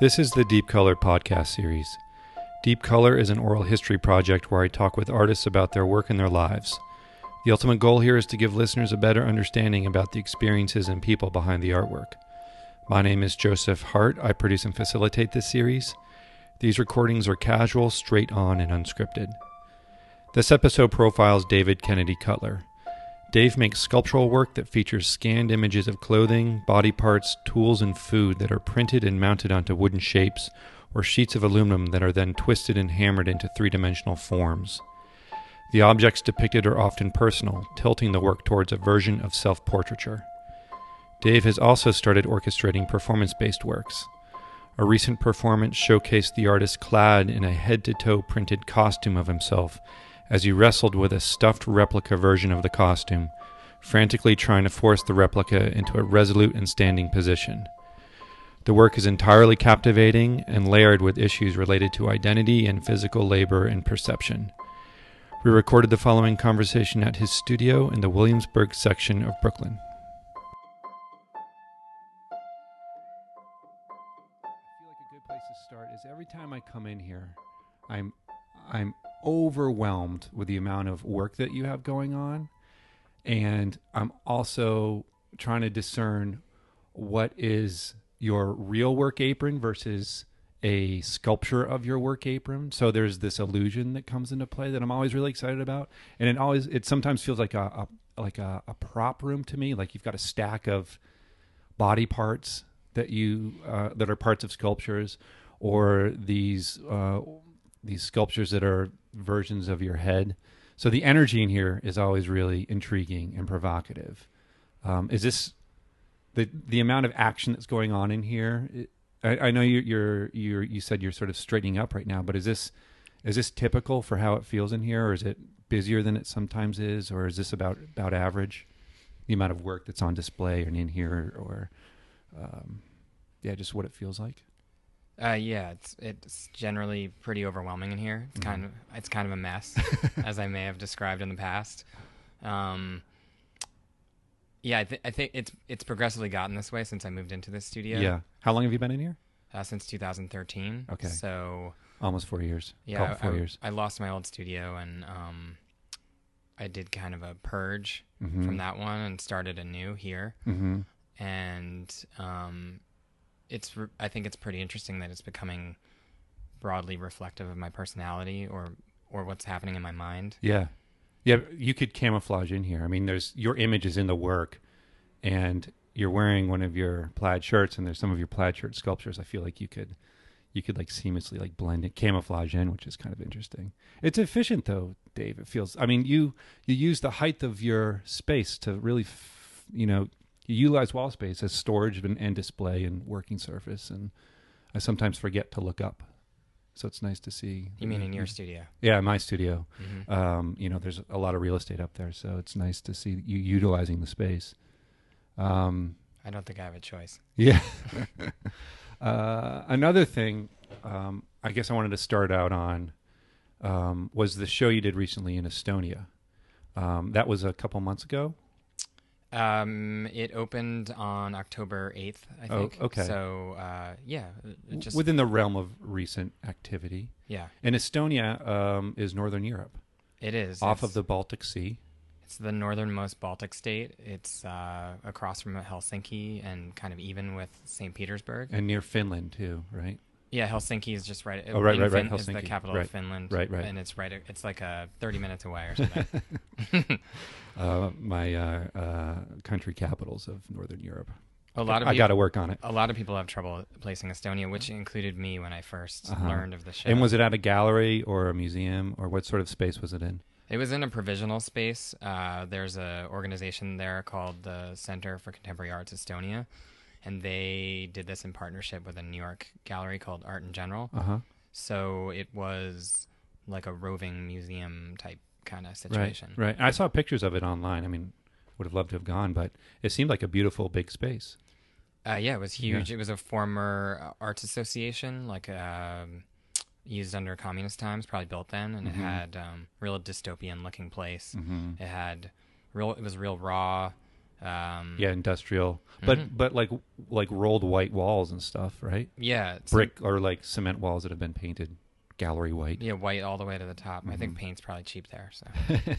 This is the Deep Color podcast series. Deep Color is an oral history project where I talk with artists about their work and their lives. The ultimate goal here is to give listeners a better understanding about the experiences and people behind the artwork. My name is Joseph Hart. I produce and facilitate this series. These recordings are casual, straight on, and unscripted. This episode profiles David Kennedy Cutler. Dave makes sculptural work that features scanned images of clothing, body parts, tools, and food that are printed and mounted onto wooden shapes or sheets of aluminum that are then twisted and hammered into three dimensional forms. The objects depicted are often personal, tilting the work towards a version of self portraiture. Dave has also started orchestrating performance based works. A recent performance showcased the artist clad in a head to toe printed costume of himself as he wrestled with a stuffed replica version of the costume, frantically trying to force the replica into a resolute and standing position. The work is entirely captivating and layered with issues related to identity and physical labor and perception. We recorded the following conversation at his studio in the Williamsburg section of Brooklyn. I feel like a good place to start is every time I come in here, I'm I'm overwhelmed with the amount of work that you have going on, and I'm also trying to discern what is your real work apron versus a sculpture of your work apron. So there's this illusion that comes into play that I'm always really excited about, and it always it sometimes feels like a, a like a, a prop room to me. Like you've got a stack of body parts that you uh, that are parts of sculptures, or these uh, these sculptures that are versions of your head. So the energy in here is always really intriguing and provocative. Um, is this the the amount of action that's going on in here? I, I know you're, you're you're you said you're sort of straightening up right now, but is this is this typical for how it feels in here, or is it busier than it sometimes is, or is this about about average? The amount of work that's on display and in here, or um, yeah, just what it feels like. Uh, yeah, it's it's generally pretty overwhelming in here. It's kind of it's kind of a mess, as I may have described in the past. Um, yeah, I, th- I think it's it's progressively gotten this way since I moved into this studio. Yeah. How long have you been in here? uh, since 2013. Okay. So Almost four years. yeah, I, four I- years. I lost my old studio and um, I did kind of a purge Mhm. from that one and started anew here. Mm-hmm. and um, it's re- I think it's pretty interesting that it's becoming broadly reflective of my personality or or what's happening in my mind. Yeah. Yeah, you could camouflage in here. I mean, there's your image is in the work and you're wearing one of your plaid shirts and there's some of your plaid shirt sculptures. I feel like you could you could like seamlessly like blend it camouflage in, which is kind of interesting. It's efficient though, Dave. It feels I mean, you you use the height of your space to really f- you know, you utilize wall space as storage and, and display and working surface and I sometimes forget to look up. So it's nice to see. You mean in your studio? Yeah, my studio hmm um, you know, there's a lot of real estate up there, so it's nice to see you utilizing the space. Um, I don't think I have a choice. yeah. uh, another thing, um, I guess I wanted to start out on um, was the show you did recently in Estonia. Um, that was a couple months ago. Um, it opened on October eighth, I Oh, think. okay. So uh, yeah, just within the realm of recent activity. yeah, And Estonia um, is northern Europe, it is off It's- of the Baltic Sea. It's the northernmost Baltic state. It's uh, across from Helsinki and kind of even with St. Petersburg. and near Finland too, right? Yeah, Helsinki is just right. Oh, right, right, right, Fin- Is the capital Right, of Finland. right, right. And it's right. It's like a thirty minutes away or something. Uh, my uh, uh, country capitals of northern Europe. a lot of I got to work on it. a lot of people have trouble placing Estonia, which included me when I 1st Uh-huh. learned of the show. And was it at a gallery or a museum or what sort of space was it in? It was in a provisional space. Uh, there's a organization there called the Center for Contemporary Arts Estonia, and they did this in partnership with a New York gallery called Art in General. Uh huh. So it was like a roving museum type kind of situation. Right. right. I saw pictures of it online. I mean, would have loved to have gone, but it seemed like a beautiful big space. Uh, yeah, it was huge. It was a former uh, arts association, like um, used under communist times, probably built then, and Mhm. it had um, real dystopian looking place. Mm-hmm. It had real. It was real raw. Um, Yeah, industrial, but Mhm. but like like rolled white walls and stuff, right? yeah, Brick or like cement walls that have been painted gallery white. Yeah, white all the way to the top. I Mm-hmm. think paint's probably cheap there. So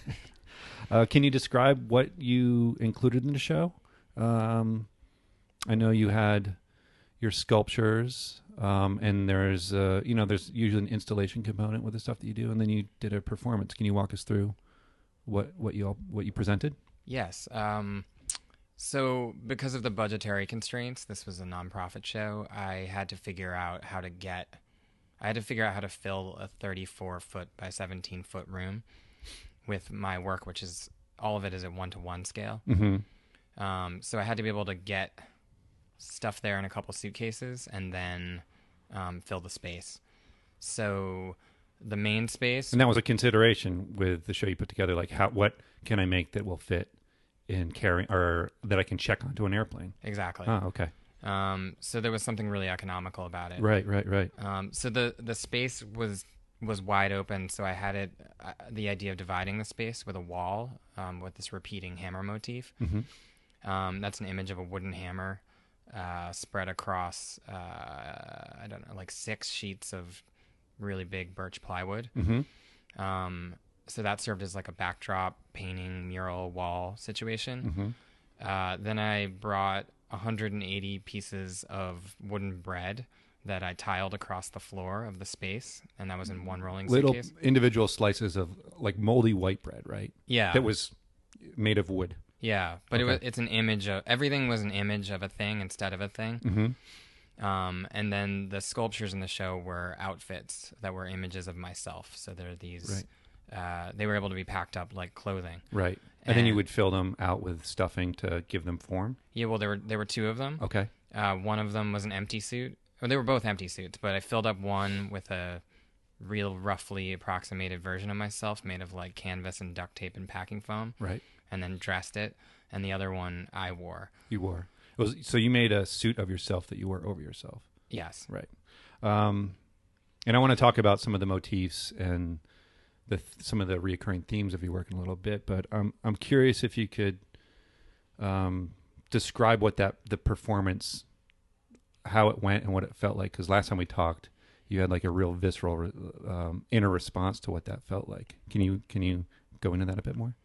Uh, can you describe what you included in the show? Um, I know you had your sculptures, um, and there's uh, you know there's usually an installation component with the stuff that you do, and then you did a performance. Can you walk us through what what you all what you presented? yes. Um, so because of the budgetary constraints, this was a nonprofit show. I had to figure out how to get. I had to figure out how to fill a 34 foot by 17 foot room with my work, which is all of it is at one to one scale. Mm-hmm. Um, so I had to be able to get stuff there in a couple suitcases and then um, fill the space. So the main space And that was a consideration with the show you put together. Like, how what can I make that will fit in carrying or that I can check onto an airplane? exactly. Oh, okay. Um, so there was something really economical about it. Right, right, right. Um, so the the space was was wide open. So I had it uh, the idea of dividing the space with a wall um, with this repeating hammer motif. Mm-hmm. Um, that's an image of a wooden hammer uh, spread across uh, I don't know like six sheets of really big birch plywood. Mm-hmm. Um, so that served as like a backdrop painting mural wall situation. Mm-hmm. Uh, then I brought 180 pieces of wooden bread that I tiled across the floor of the space, and that was in one rolling Little suitcase. individual slices of like moldy white bread, right? Yeah, That was made of wood. yeah, but it was, it's an image of everything was an image of a thing instead of a thing. Mm-hmm. Um, and then the sculptures in the show were outfits that were images of myself. So they're these. Uh, they were able to be packed up like clothing. Right. And, then you would fill them out with stuffing to give them form. Yeah, well, there were there were two of them. Okay. Uh, one of them was an empty suit. Or they were both empty suits, but I filled up one with a real roughly approximated version of myself made of like canvas and duct tape and packing foam Right. and then dressed it. And the other one I wore. You wore. It was so you made a suit of yourself that you wore over yourself. Yes. Right. Um, and I want to talk about some of the motifs and the some of the reoccurring themes of your work in a little bit. But um, I'm curious if you could um, describe what that the performance, how it went, and what it felt like. Because last time we talked, you had like a real visceral um, inner response to what that felt like. Can you can you go into that a bit more?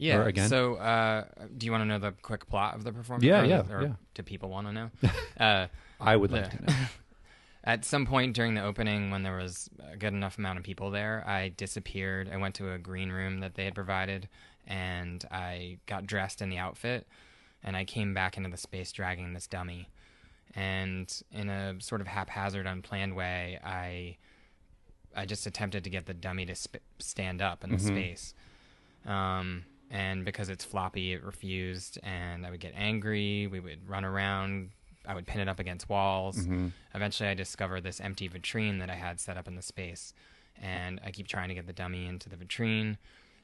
Yeah. Or again? So, uh, do you want to know the quick plot of the performance? Yeah, Or- yeah, Or yeah. do people want to know? uh, I would like the- to know. At some point during the opening, when there was a good enough amount of people there, I disappeared. I went to a green room that they had provided, and I got dressed in the outfit, and I came back into the space dragging this dummy. And in a sort of haphazard, unplanned way, I I just attempted to get the dummy to sp- stand up in the Mhm. space. Um, and because it's floppy, it refused, and I would get angry. We would run around. I would pin it up against walls. Mhm. Eventually, I discovered this empty vitrine that I had set up in the space, and I keep trying to get the dummy into the vitrine.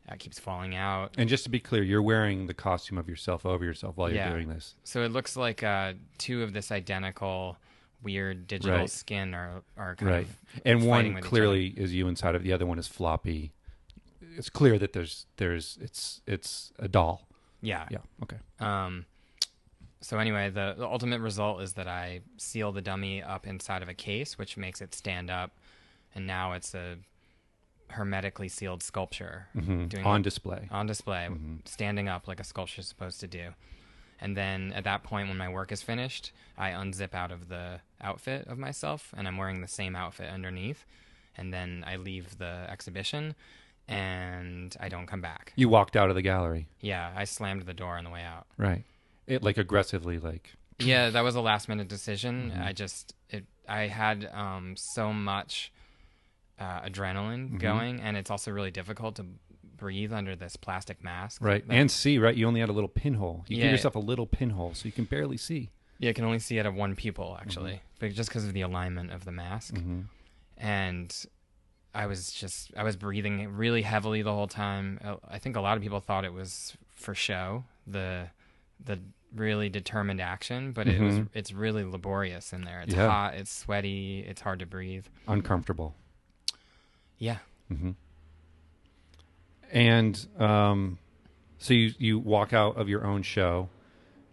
It keeps falling out. And just to be clear, you're wearing the costume of yourself over yourself while you're Yeah. doing this. So it looks like uh, two of this identical, weird digital Right. skin are are kind Right. of and one clearly is you inside of the other one is floppy it's clear that there's there's it's it's a doll yeah. yeah okay Um, so anyway, the, the ultimate result is that I seal the dummy up inside of a case, which makes it stand up, and now it's a hermetically sealed sculpture Mhm. Doing on display on display, Mhm. standing up like a sculpture is supposed to do. And then at that point, when my work is finished, I unzip out of the outfit of myself, and I'm wearing the same outfit underneath. And then I leave the exhibition, and I don't come back. you walked out of the gallery Yeah, I slammed the door on the way out. right it like aggressively like yeah that was a last minute decision Mhm. i just it i had um so much uh, adrenaline Mhm. going and it's also really difficult to breathe under this plastic mask right That- and see right you only had a little pinhole you Yeah. give yourself a little pinhole so you can barely see yeah i can only see out of one pupil actually but just because of the alignment of the mask mm-hmm. and i was just i was breathing really heavily the whole time Uh, i think a lot of people thought it was for show the the really determined action but it was Mhm. it's really laborious in there it's Yeah. hot it's sweaty it's hard to breathe uncomfortable yeah Mm-hmm. And um, so you you walk out of your own show,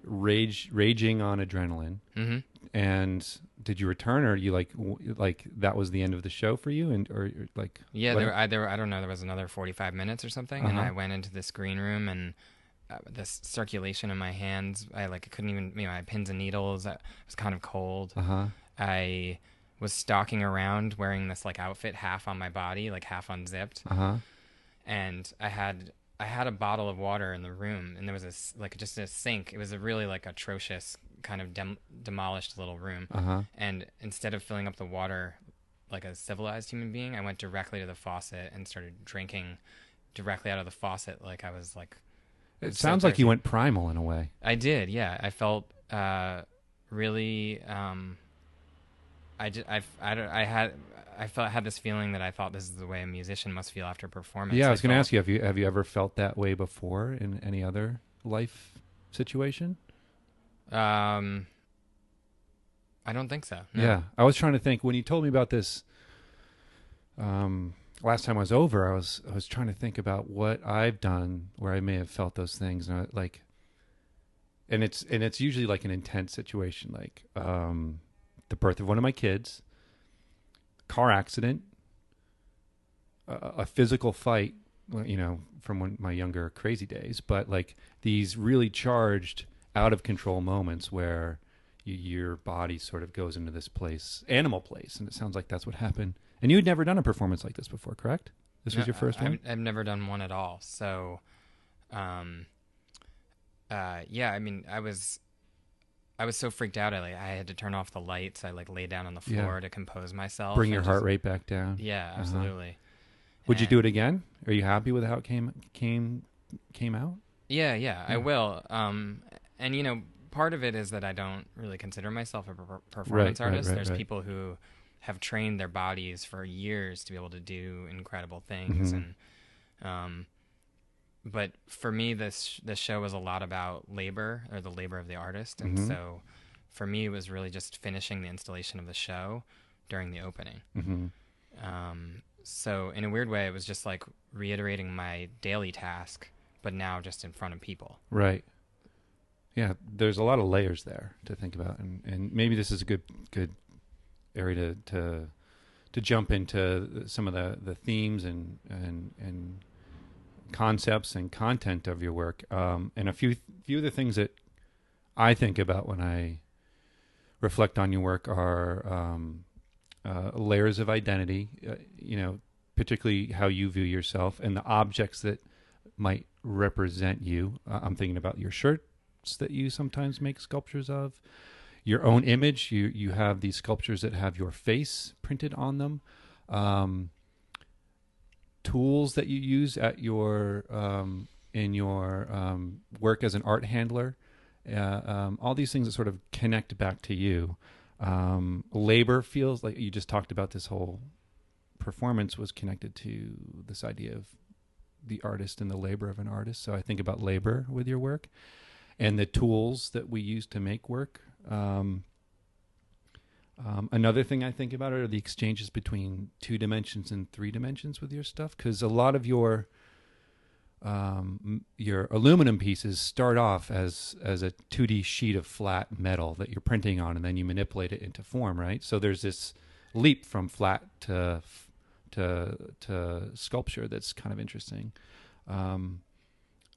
rage raging on adrenaline. hmm And did you return, or you like w- like that was the end of the show for you, and or or, like Yeah, what- there, I, there, I don't know. There was another forty-five minutes or something, and Uh-huh. I went into the screen room, and this circulation in my hands, I like I couldn't even, you know, I had pins and needles. I was kind of cold. uh huh I was stalking around wearing this like outfit, half on my body, like half unzipped, uh huh and I had I had a bottle of water in the room, and there was a s- like just a sink. It was a really like atrocious kind of dem- demolished little room. uh huh And instead of filling up the water like a civilized human being, I went directly to the faucet and started drinking directly out of the faucet like I was like It sounds like you went primal in a way. I did, yeah. I felt uh, really um, I just I, I, I had I felt had this feeling that I thought this is the way a musician must feel after a performance. yeah, I was going to ask you have you have you ever felt that way before in any other life situation? Um, I don't think so. no. Yeah, I was trying to think when you told me about this. Um, last time I was over, I was I was trying to think about what I've done where I may have felt those things, and I, like, and it's and it's usually like an intense situation, like um, the birth of one of my kids, car accident, a, a physical fight, you know, from when my younger crazy days, but like these really charged, out of control moments where your body sort of goes into this place, animal place, and it sounds like that's what happened. And you had never done a performance like this before, correct? This was your first I- one. I've, never done one at all. So, um, uh, yeah. I mean, I was, I was so freaked out. I like, I had to turn off the lights. I like lay down on the Yeah. floor to compose myself. Bring your and heart rate back down. Yeah, Uh-huh. absolutely. Would you do it again? Are you happy with how it came came came out? Yeah, yeah, I will. Um, and you know, part of it is that I don't really consider myself a per- performance right, artist. right, There's right. people who have trained their bodies for years to be able to do incredible things, Mhm. and um, but for me, this this show was a lot about labor or the labor of the artist, and Mhm. so for me, it was really just finishing the installation of the show during the opening. hmm Um, so in a weird way, it was just like reiterating my daily task, but now just in front of people. Right. Yeah, there's a lot of layers there to think about, and, and maybe this is a good good area to to to jump into some of the, the themes and and and concepts and content of your work. Um, and a few few of the things that I think about when I reflect on your work are um, uh, layers of identity. Uh, you know, particularly how you view yourself and the objects that might represent you. Uh, I'm thinking about your shirts that you sometimes make sculptures of. Your own image. You you have these sculptures that have your face printed on them. Um, tools that you use at your um, in your um, work as an art handler. Uh, um, all these things that sort of connect back to you. Um, labor feels like you just talked about this whole performance was connected to this idea of the artist and the labor of an artist. So I think about labor with your work and the tools that we use to make work. Um, um, another thing I think about are the exchanges between two dimensions and three dimensions with your stuff, because a lot of your um, your aluminum pieces start off as as a 2D sheet of flat metal that you're printing on, and then you manipulate it into form, right? So there's this leap from flat to to to sculpture that's kind of interesting. Um,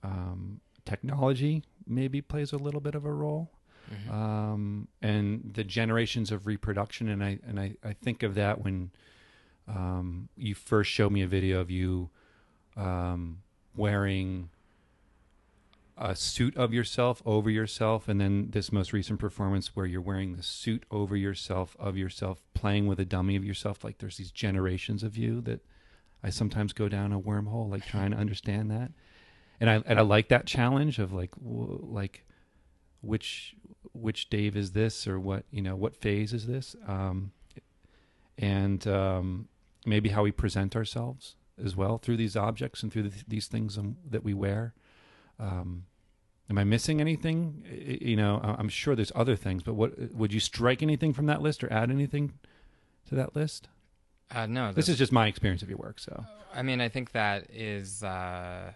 um, technology maybe plays a little bit of a role Mhm. um, and the generations of reproduction. And I and I, I think of that when um, you first showed me a video of you um, wearing a suit of yourself over yourself, and then this most recent performance where you're wearing the suit over yourself of yourself, playing with a dummy of yourself. Like there's these generations of you that I sometimes go down a wormhole, like trying to understand that. And I and I like that challenge of like w- like which which Dave is this or what you know what phase is this? Um, and um, maybe how we present ourselves as well through these objects and through th- these things um, that we wear. Um, am I missing anything? You know I'm sure there's other things but what would you strike anything from that list or add anything to that list? Uh, no, this is just my experience of your work so. I mean, I think that is, uh,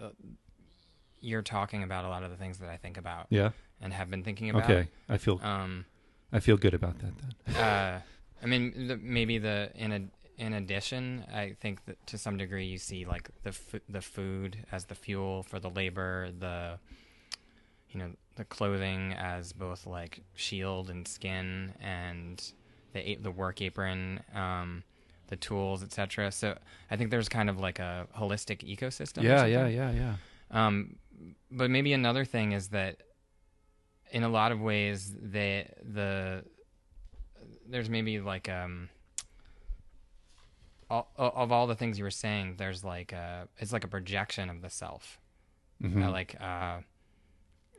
uh, you're talking about a lot of the things that I think about. Yeah. And have been thinking about. Okay. I feel Um, I feel good about that then. uh, I mean, the, maybe the in a, in addition, I think that to some degree you see like the f- the food as the fuel for the labor, the you know the clothing as both like shield and skin, and the the work apron, um, the tools, etc. So I think there's kind of like a holistic ecosystem. Yeah, yeah, yeah, yeah. Um, but maybe another thing is that in a lot of ways, they the there's maybe like um all, of all the things you were saying, there's like a it's like a projection of the self, Mhm. uh, like uh,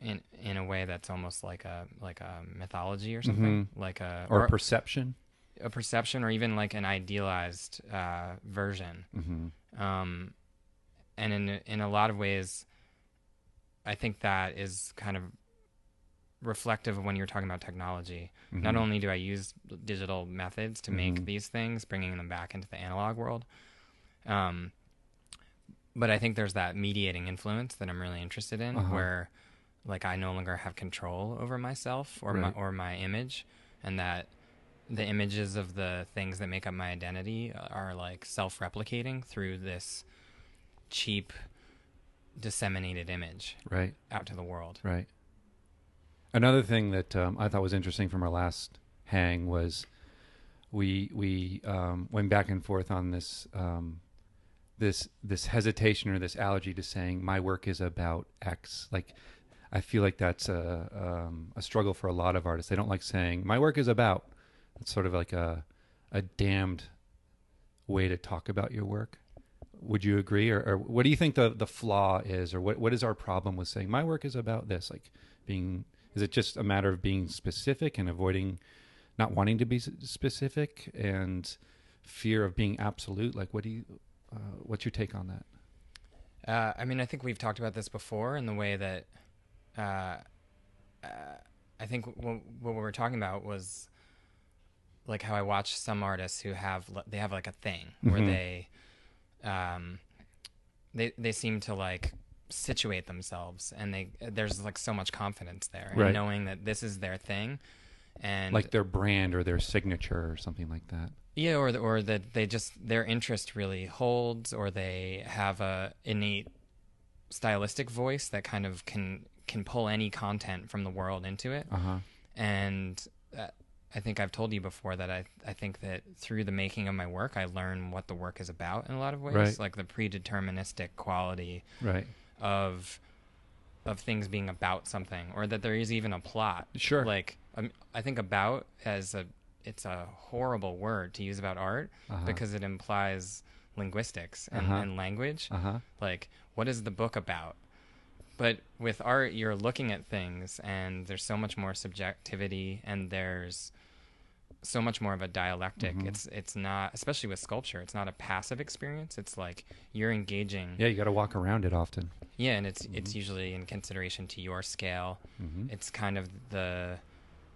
in in a way that's almost like a like a mythology or something, like a or perception. a perception or even like an idealized uh, version Mm-hmm. um, and in in a lot of ways, I think that is kind of reflective of when you're talking about technology. Not Mhm. only do I use digital methods to make Mhm. these things, bringing them back into the analog world, um, but I think there's that mediating influence that I'm really interested in, Uh-huh. where like I no longer have control over myself or my or my image, and that the images of the things that make up my identity are like self-replicating through this cheap disseminated image Right. out to the world. Right. Another thing that um, I thought was interesting from our last hang was we we um, went back and forth on this um, this this hesitation or this allergy to saying my work is about X. Like I feel like that's a um, a struggle for a lot of artists. They don't like saying my work is about. It's sort of like a a damned way to talk about your work. Would you agree, or, or what do you think the the flaw is, or what what is our problem with saying my work is about this? Like being, is it just a matter of being specific and avoiding, not wanting to be specific, and fear of being absolute? Like, what do you, uh, what's your take on that? Uh, I mean, I think we've talked about this before in the way that uh, uh, I think what, what we were talking about was like how I watch some artists who have they have like a thing where Mhm. they um, they they seem to like situate themselves and they there's like so much confidence there Right. knowing that this is their thing and like their brand or their signature or something like that. yeah, or th- or that they just their interest really holds, or they have a innate stylistic voice that kind of can can pull any content from the world into it. Uh huh. And uh, I think I've told you before that I I think that through the making of my work, I learn what the work is about in a lot of ways, Right. like the predeterministic quality Right. Of of things being about something, or that there is even a plot. Sure. Like um, I think about as a it's a horrible word to use about art Uh-huh. because it implies linguistics and, Uh-huh. and language. Uh huh. Like, what is the book about? But with art, you're looking at things, and there's so much more subjectivity, and there's so much more of a dialectic. Mhm. It's it's not, especially with sculpture, it's not a passive experience. It's like you're engaging. Yeah, you got to walk around it often. Yeah, and it's it's usually in consideration to your scale. Mm-hmm. It's kind of the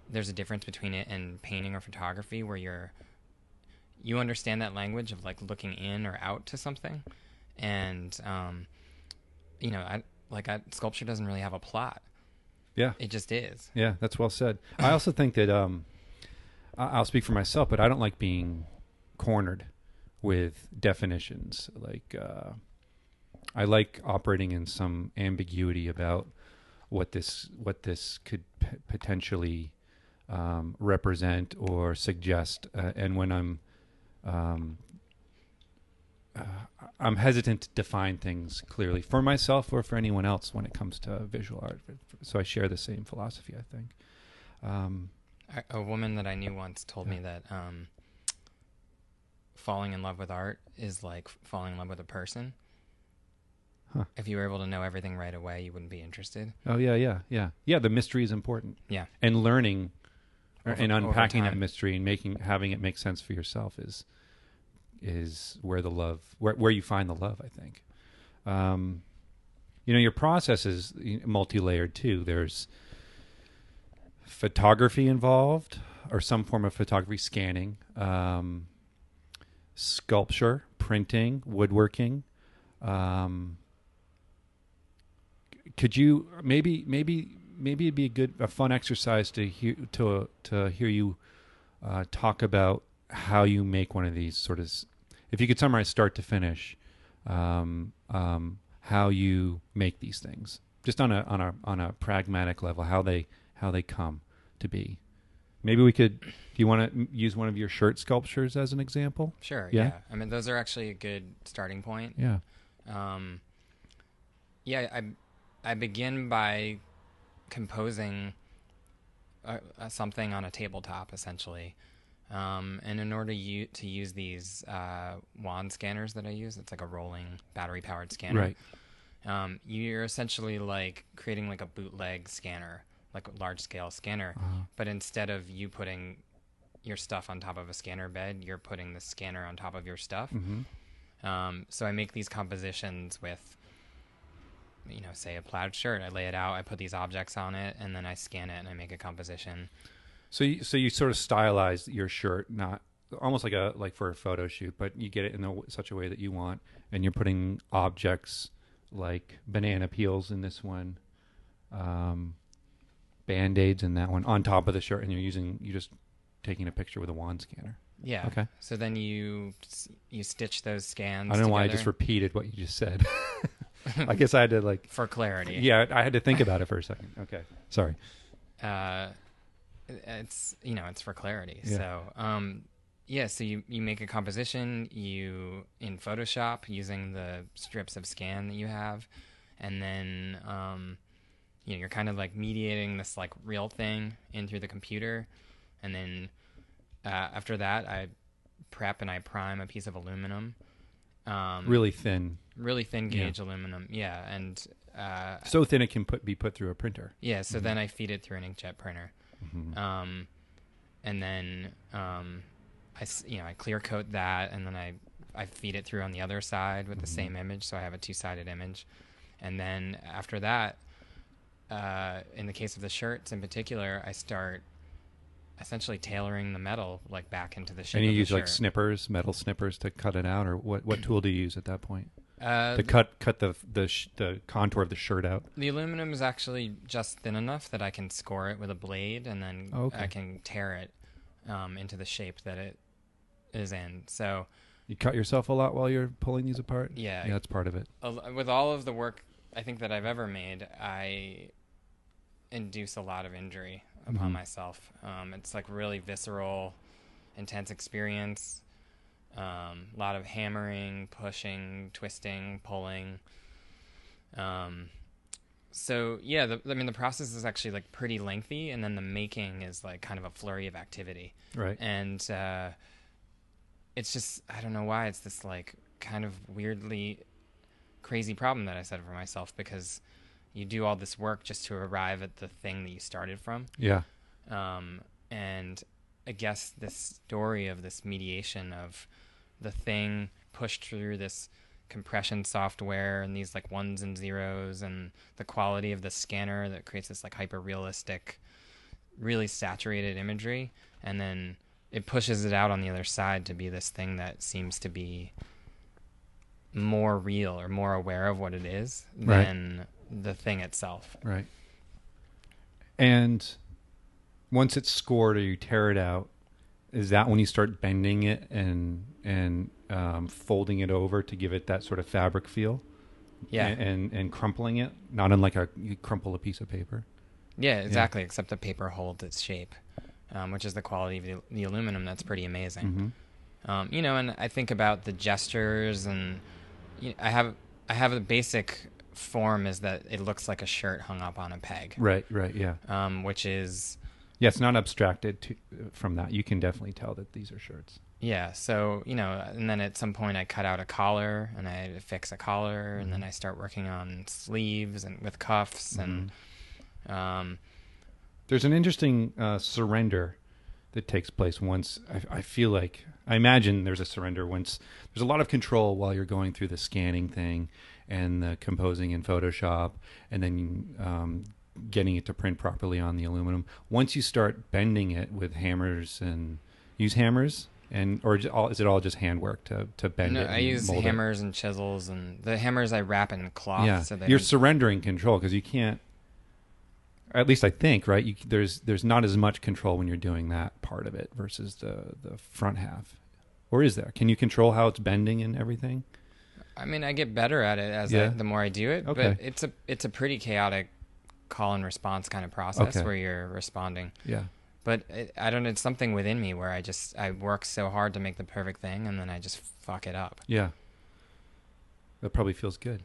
there's a difference between it and painting or photography where you're you understand that language of like looking in or out to something and um you know I like I, sculpture doesn't really have a plot Yeah. it just is Yeah, that's well said. I also think that um, I'll speak for myself, but I don't like being cornered with definitions. Like, uh, I like operating in some ambiguity about what this what this could p- potentially um, represent or suggest. Uh, and when I'm um, uh, I'm hesitant to define things clearly for myself or for anyone else when it comes to visual art. So I share the same philosophy, I think. Um, a woman that I knew once told me that um falling in love with art is like falling in love with a person Huh. if you were able to know everything right away you wouldn't be interested oh yeah, yeah, yeah, yeah. The mystery is important, yeah and learning Over- and unpacking that mystery and making having it make sense for yourself is is where the love where where you find the love. I think. Um, you know, your process is multi-layered too. There's photography involved, or some form of photography, scanning, um, sculpture, printing, woodworking, um, could you maybe maybe maybe it'd be a good a fun exercise to hear to to hear you uh, talk about how you make one of these sort of if you could summarize start to finish um, um, how you make these things just on a on a on a pragmatic level how they how they come to be maybe we could do you want to use one of your shirt sculptures as an example Sure. Yeah? Yeah. I mean, those are actually a good starting point. yeah Um, yeah, I I begin by composing uh uh something on a tabletop, essentially. Um, and in order you, to use these uh, wand scanners that I use, it's like a rolling battery powered scanner. right Um, you're essentially like creating like a bootleg scanner, like a large scale scanner. Uh-huh. But instead of you putting your stuff on top of a scanner bed, you're putting the scanner on top of your stuff. hmm Um, so I make these compositions with, you know, say a plaid shirt. I lay it out, I put these objects on it, and then I scan it and I make a composition. So you, so you sort of stylize your shirt, not almost like a like for a photo shoot, but you get it in a, such a way that you want, and you're putting objects like banana peels in this one, um, band aids in that one on top of the shirt, and you're using you just taking a picture with a wand scanner. Yeah. Okay. So then you you stitch those scans. I don't know why I just repeated what you just said. I guess I had to like for clarity. yeah, I had to think about it for a second. Okay, sorry. uh, it's you know it's for clarity. Yeah. So um, yeah, so you you make a composition you in Photoshop using the strips of scan that you have, and then um, you know you're kind of like mediating this like real thing in through the computer, and then uh, after that I prep and I prime a piece of aluminum. Um, Really thin, really thin Yeah. gauge aluminum, yeah, and uh, so thin it can put be put through a printer. yeah. So then I feed it through an inkjet printer. Mhm. um, and then um, I you know I clear coat that, and then I I feed it through on the other side with the Mhm. same image, so I have a two sided image, and then after that, uh, in the case of the shirts in particular, I start essentially tailoring the metal like back into the shape. And you use like snippers, metal snippers to cut it out, or what? What tool do you use at that point Uh, to cut cut the the sh- the contour of the shirt out? The aluminum is actually just thin enough that I can score it with a blade, and then Oh, okay. I can tear it um, into the shape that it is in. So You cut yourself a lot while you're pulling these apart. yeah, yeah, that's part of it. with all of the work I think that I've ever made, I induce a lot of injury upon Mhm. myself. Um, it's like really visceral, intense experience. Um, a lot of hammering, pushing, twisting, pulling. Um, so yeah, the, I mean the process is actually like pretty lengthy, and then the making is like kind of a flurry of activity Right. and uh, it's just I don't know why it's this like kind of weirdly crazy problem that I set for myself because you do all this work just to arrive at the thing that you started from, Yeah. um, and I guess this story of this mediation of the thing pushed through this compression software and these like ones and zeros and the quality of the scanner that creates this like hyper realistic really saturated imagery and then it pushes it out on the other side to be this thing that seems to be more real or more aware of what it is Right. than the thing itself. Right. And once it's scored or you tear it out, is that when you start bending it and and um, folding it over to give it that sort of fabric feel? Yeah. And, and and crumpling it, not unlike a you crumple a piece of paper. Yeah, exactly. Except the paper holds its shape, um, which is the quality of the, the aluminum. That's pretty amazing. hmm Um, you know, and I think about the gestures, and you know, I have I have a basic form is that it looks like a shirt hung up on a peg, Right. Right. Yeah. um, which is Yeah. It's not abstracted to, from that. You can definitely tell that these are shirts. yeah. So you know, and then at some point I cut out a collar and I fix a collar, and then I start working on sleeves and with cuffs and um, There's an interesting uh, surrender that takes place once. I, I feel like I imagine there's a surrender once. There's a lot of control while you're going through the scanning thing and the composing in Photoshop, and then um, getting it to print properly on the aluminum. Once you start bending it with hammers and use hammers, and or all, is it all just handwork to to bend No, it? I use mold it? hammers and chisels, and the hammers I wrap in cloth. Yeah, so you're surrendering control because you can't. At least I think, right? You, there's there's not as much control when you're doing that part of it versus the the front half, or is there? Can you control how it's bending and everything? I mean, I get better at it as Yeah. I, the more I do it. Okay. But it's a it's a pretty chaotic call and response kind of process Okay. where you're responding. Yeah, But it, I don't know. It's something within me where I just I work so hard to make the perfect thing, and then I just fuck it up. yeah. That probably feels good.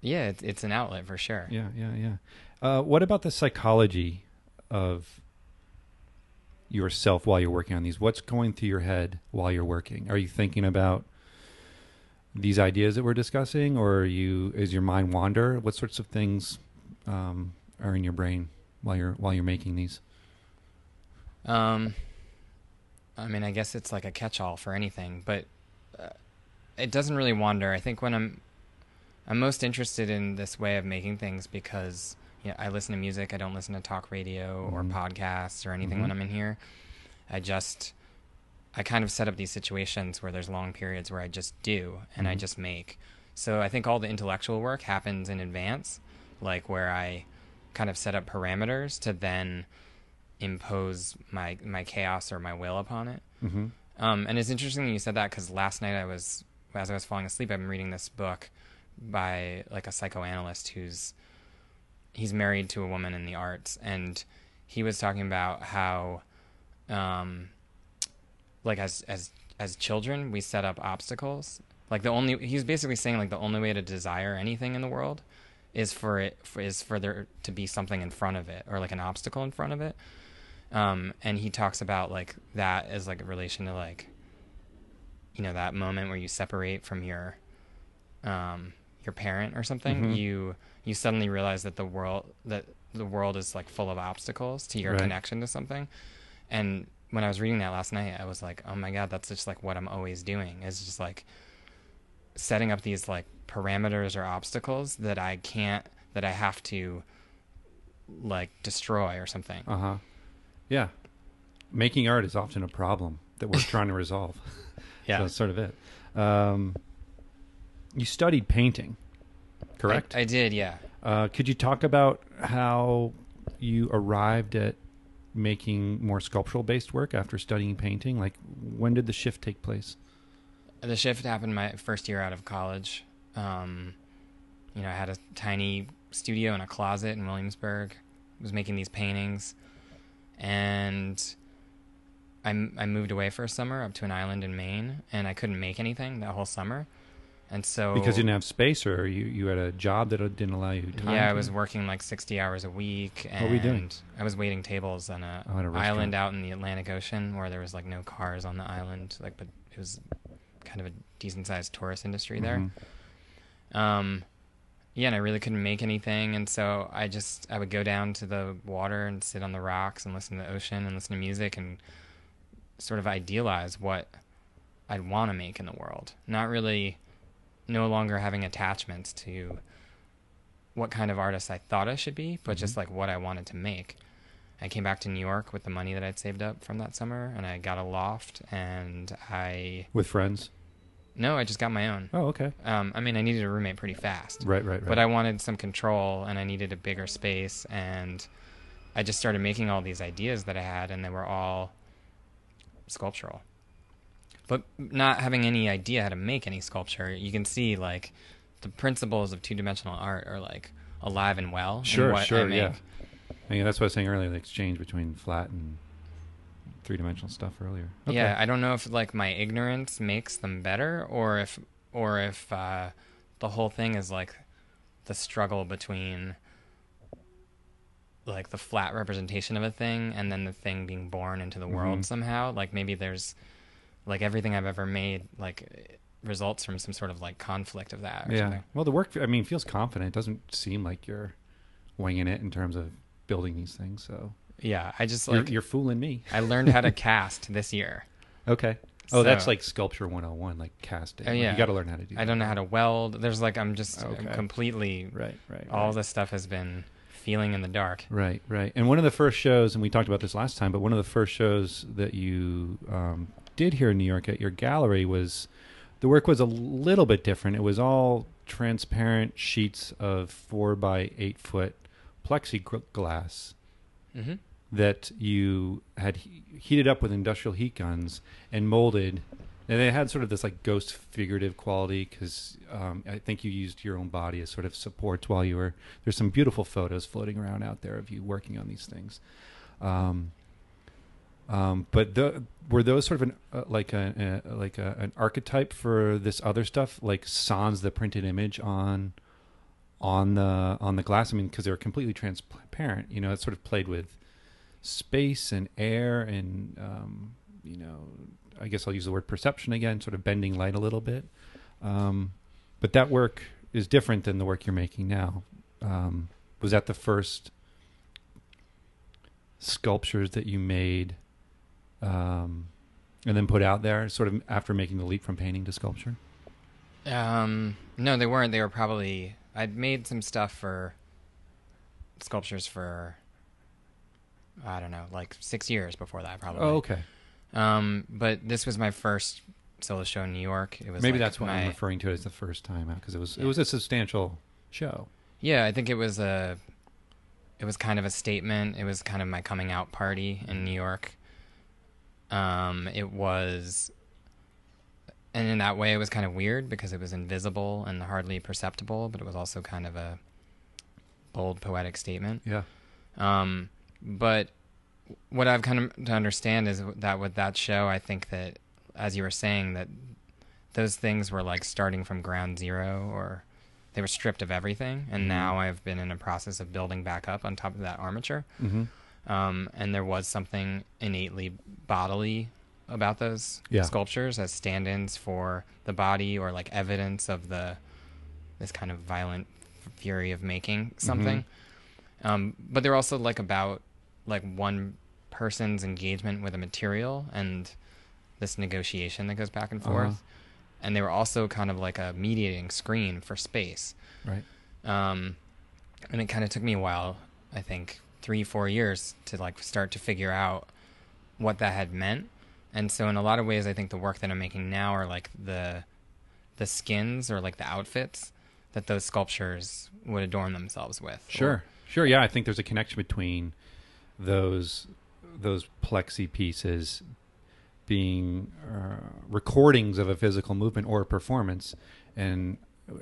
Yeah, it's it's an outlet for sure. Yeah, yeah, yeah. Uh, what about the psychology of yourself while you're working on these? What's going through your head while you're working? Are you thinking about these ideas that we're discussing, or are you is your mind wander? What sorts of things um, are in your brain while you're while you're making these? Um, I mean, I guess it's like a catch-all for anything, but uh, it doesn't really wander. I think when I'm, I'm most interested in this way of making things because you know, I listen to music. I don't listen to talk radio or Mhm. podcasts or anything Mhm. when I'm in here. I just, I kind of set up these situations where there's long periods where I just do and I Mhm. just make. So I think all the intellectual work happens in advance, like where I kind of set up parameters to then impose my my chaos or my will upon it. Mm-hmm. Um, and it's interesting that you said that because last night I was, as I was falling asleep, been reading this book by like a psychoanalyst who's he's married to a woman in the arts, and he was talking about how, um, like as as as children we set up obstacles. Like the only he's basically saying like the only way to desire anything in the world is for it for, is for there to be something in front of it or like an obstacle in front of it um, and he talks about like that as like a relation to like you know that moment where you separate from your um, your parent or something Mhm. you you suddenly realize that the world that the world is like full of obstacles to your Right. connection to something and when i was reading that last night i was like oh my god that's just like what i'm always doing It's just like setting up these like parameters or obstacles that i can't that i have to like destroy or something Uh huh. Yeah. Making art is often a problem that we're trying to resolve. yeah So that's sort of it. Um, you studied painting, correct? I, I did, yeah. uh, could you talk about how you arrived at making more sculptural based work after studying painting? Like, when did the shift take place? The shift happened my first year out of college. Um, you know, I had a tiny studio in a closet in Williamsburg. I Was making these paintings, and I, I moved away for a summer up to an island in Maine, and I couldn't make anything that whole summer, and so Because you didn't have space, or you, you had a job that didn't allow you time? yeah, I was working like sixty hours a week. And What were you doing? I was waiting tables on a, Oh, a island out in the Atlantic Ocean where there was like no cars on the island, like but it was kind of a decent sized tourist industry there. Mhm. Um, yeah, and I really couldn't make anything, and so I just I would go down to the water and sit on the rocks and listen to the ocean and listen to music and sort of idealize what I'd want to make in the world. Not really, no longer having attachments to what kind of artist I thought I should be, but just Mhm. like what I wanted to make. I came back to New York with the money that I'd saved up from that summer, and I got a loft, and I With friends? no, I just got my own. Oh, okay. Um, I mean, I needed a roommate pretty fast, Right, right, right. but I wanted some control, and I needed a bigger space, and I just started making all these ideas that I had, and they were all sculptural. But not having any idea how to make any sculpture, you can see like the principles of two-dimensional art are like alive and well. Sure, sure, make. yeah. I mean, that's what I was saying earlier, the exchange between flat and three dimensional stuff earlier. Okay. Yeah, I don't know if like my ignorance makes them better, or if or if uh, the whole thing is like the struggle between like the flat representation of a thing and then the thing being born into the world Mhm. somehow. Like maybe there's like everything I've ever made like results from some sort of like conflict of that. Or yeah. Something. Well, the work, I mean, feels confident. It doesn't seem like you're winging it in terms of building these things. So Yeah. I just you're, like you're fooling me. I learned how to cast this year. Okay. Oh, that's like sculpture 101, like casting. Like, yeah. You got to learn how to do I don't know how to weld. There's like I'm just I'm completely Right, right. all right. this stuff has been feeling in the dark. Right, right. And one of the first shows, and we talked about this last time, but one of the first shows that you um, did here in New York at your gallery was the work was a little bit different. It was all transparent sheets of four by eight foot plexiglass Mm-hmm. that you had he- heated up with industrial heat guns and molded. And they had sort of this like ghost figurative quality because um, I think you used your own body as sort of support while you were. There's some beautiful photos floating around out there of you working on these things. Um, um, but the, were those sort of an uh, like a, a like a, an archetype for this other stuff, like sans the printed image on on the on the glass? I mean, because they were completely transparent. You know, it sort of played with space and air and um, you know, I guess I'll use the word perception again, sort of bending light a little bit. Um, but that work is different than the work you're making now. Um, was that the first sculptures that you made um, and then put out there, sort of after making the leap from painting to sculpture? Um, no, they weren't. They were probably. I'd made some stuff for sculptures for. I don't know, like six years before that, probably. Oh, okay. Um, but this was my first solo show in New York. It was Maybe like that's what my, I'm referring to as the first time out because it was it was a substantial show. Yeah, I think it was a. It was kind of a statement. It was kind of my coming out party in New York. Um, it was, and in that way, it was kind of weird because it was invisible and hardly perceptible, but it was also kind of a bold poetic statement. Yeah. Um, but what I've kind of to understand is that with that show, I think that, as you were saying, that those things were like starting from ground zero, or they were stripped of everything, and Mhm. now I've been in a process of building back up on top of that armature. Mm-hmm. Um, and there was something innately bodily about those Yeah. sculptures as stand-ins for the body, or like evidence of the this kind of violent fury of making something. Um, but they're also like about like one person's engagement with a material and this negotiation that goes back and forth. Uh-huh. And they were also kind of like a mediating screen for space. Right. Um, and it kind of took me a while, I think three, four years to like start to figure out what that had meant. And so in a lot of ways, I think the work that I'm making now are like the, the skins or like the outfits that those sculptures would adorn themselves with. or- Sure. Sure. Yeah, I think there's a connection between those those plexi pieces being uh, recordings of a physical movement or a performance, and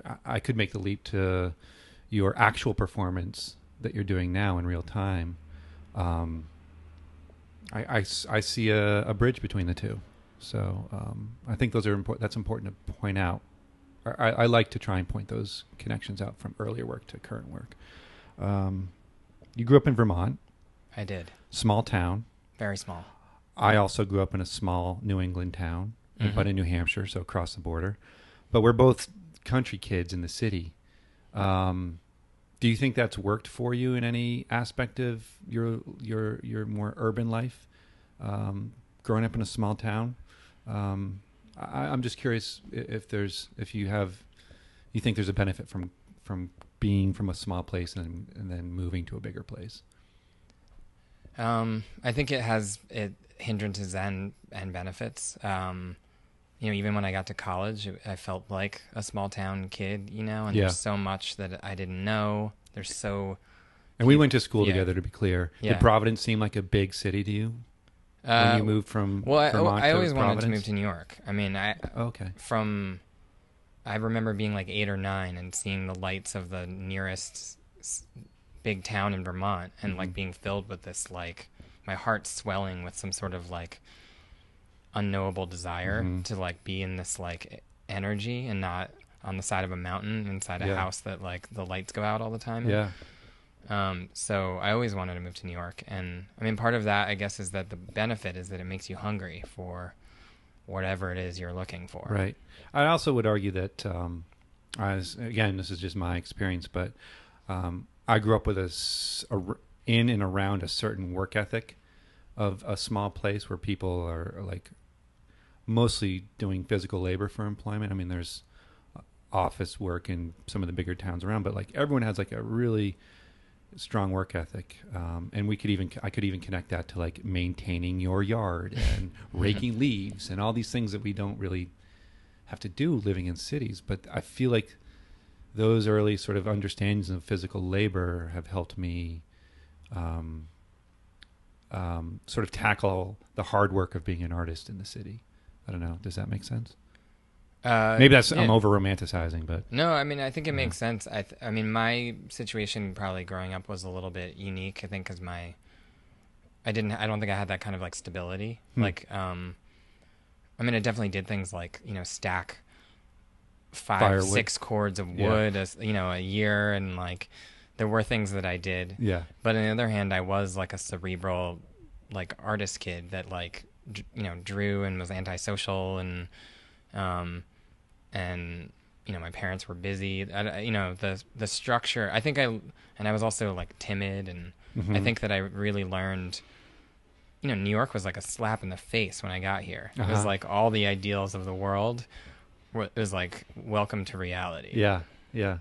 I- I could make the leap to your actual performance that you're doing now in real time. Um, I, I I see a, a bridge between the two, so um, I think those are important. That's important to point out. I, I like to try and point those connections out from earlier work to current work. Um, you grew up in Vermont, I did. small town. Very small. I also grew up in a small New England town, Mhm. but in New Hampshire, so across the border. But we're both country kids in the city. Um, do you think that's worked for you in any aspect of your your your more urban life? Um, growing up in a small town, um, I, I'm just curious if there's if you have you think there's a benefit from from being from a small place and and then moving to a bigger place. Um, I think it has it hindrances and and benefits. Um, you know, even when I got to college, I felt like a small town kid. You know, and Yeah. there's so much that I didn't know. There's so And we went to school Yeah. together. To be clear, Yeah. did Providence seem like a big city to you uh, when you moved from Well, I, Vermont I to always wanted to move to New York. I mean, I Okay, from I remember being like eight or nine and seeing the lights of the nearest big town in Vermont and like Mhm. being filled with this like my heart swelling with some sort of like unknowable desire Mhm. to like be in this like energy and not on the side of a mountain inside a Yeah. house that like the lights go out all the time. yeah, Um, so I always wanted to move to New York, and I mean, part of that, I guess, is that the benefit is that it makes you hungry for whatever it is you're looking for. right. I also would argue that, um, as again, this is just my experience, but um, I grew up with a, a in and around a certain work ethic of a small place where people are like mostly doing physical labor for employment. I mean, there's office work in some of the bigger towns around, but like everyone has like a really strong work ethic, um, and we could even I could even connect that to like maintaining your yard and raking leaves and all these things that we don't really have to do living in cities. But I feel like those early sort of understandings of physical labor have helped me um, um, sort of tackle the hard work of being an artist in the city. I don't know. Does that make sense? Uh, Maybe that's yeah. I'm over romanticizing, but No, I mean, I think it makes sense. I, th- I mean, my situation probably growing up was a little bit unique. I think because my, I didn't, I don't think I had that kind of like stability. Hmm. Like, um, I mean, I definitely did things like you know stack five, Firewood. six cords of Yeah. wood, as you know, a year, and like there were things that I did. yeah, But on the other hand, I was like a cerebral, like artist kid that like you know drew and was antisocial and um and you know my parents were busy. I, I- you know the the structure. I think I and I was also like timid and I Mhm. think that I really learned. You know, New York was like a slap in the face when I got here. It was Uh-huh. like all the ideals of the world. It was like welcome to reality. yeah, yeah.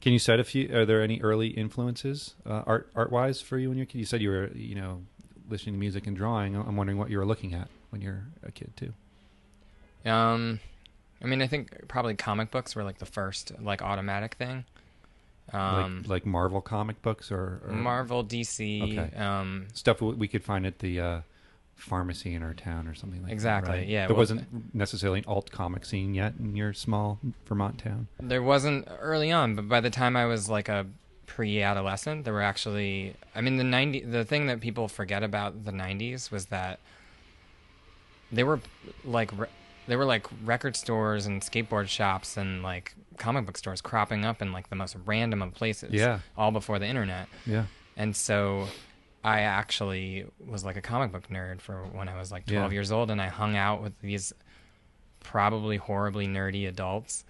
Can you cite a few? Are there any early influences, uh, art art wise, for you and you're kid? You said you were, you know, listening to music and drawing. I'm wondering what you were looking at when you're a kid too. Um, I mean, I think probably comic books were like the first like automatic thing. Um, like like Marvel comic books or, or Marvel, DC. Okay. Um, stuff we could find at the uh, pharmacy in our town or something like Exactly, that. Right? yeah, there well- wasn't necessarily an alt comic scene yet in your small Vermont town. there wasn't early on, but by the time I was like a pre-adolescent, there were actually. I mean, the ninety. The thing that people forget about the '90s was that they were like there were like record stores and skateboard shops and like comic book stores cropping up in like the most random of places. Yeah. all before the internet. Yeah, And so I actually was like a comic book nerd for when I was like 12 Yeah. years old and I hung out with these probably horribly nerdy adults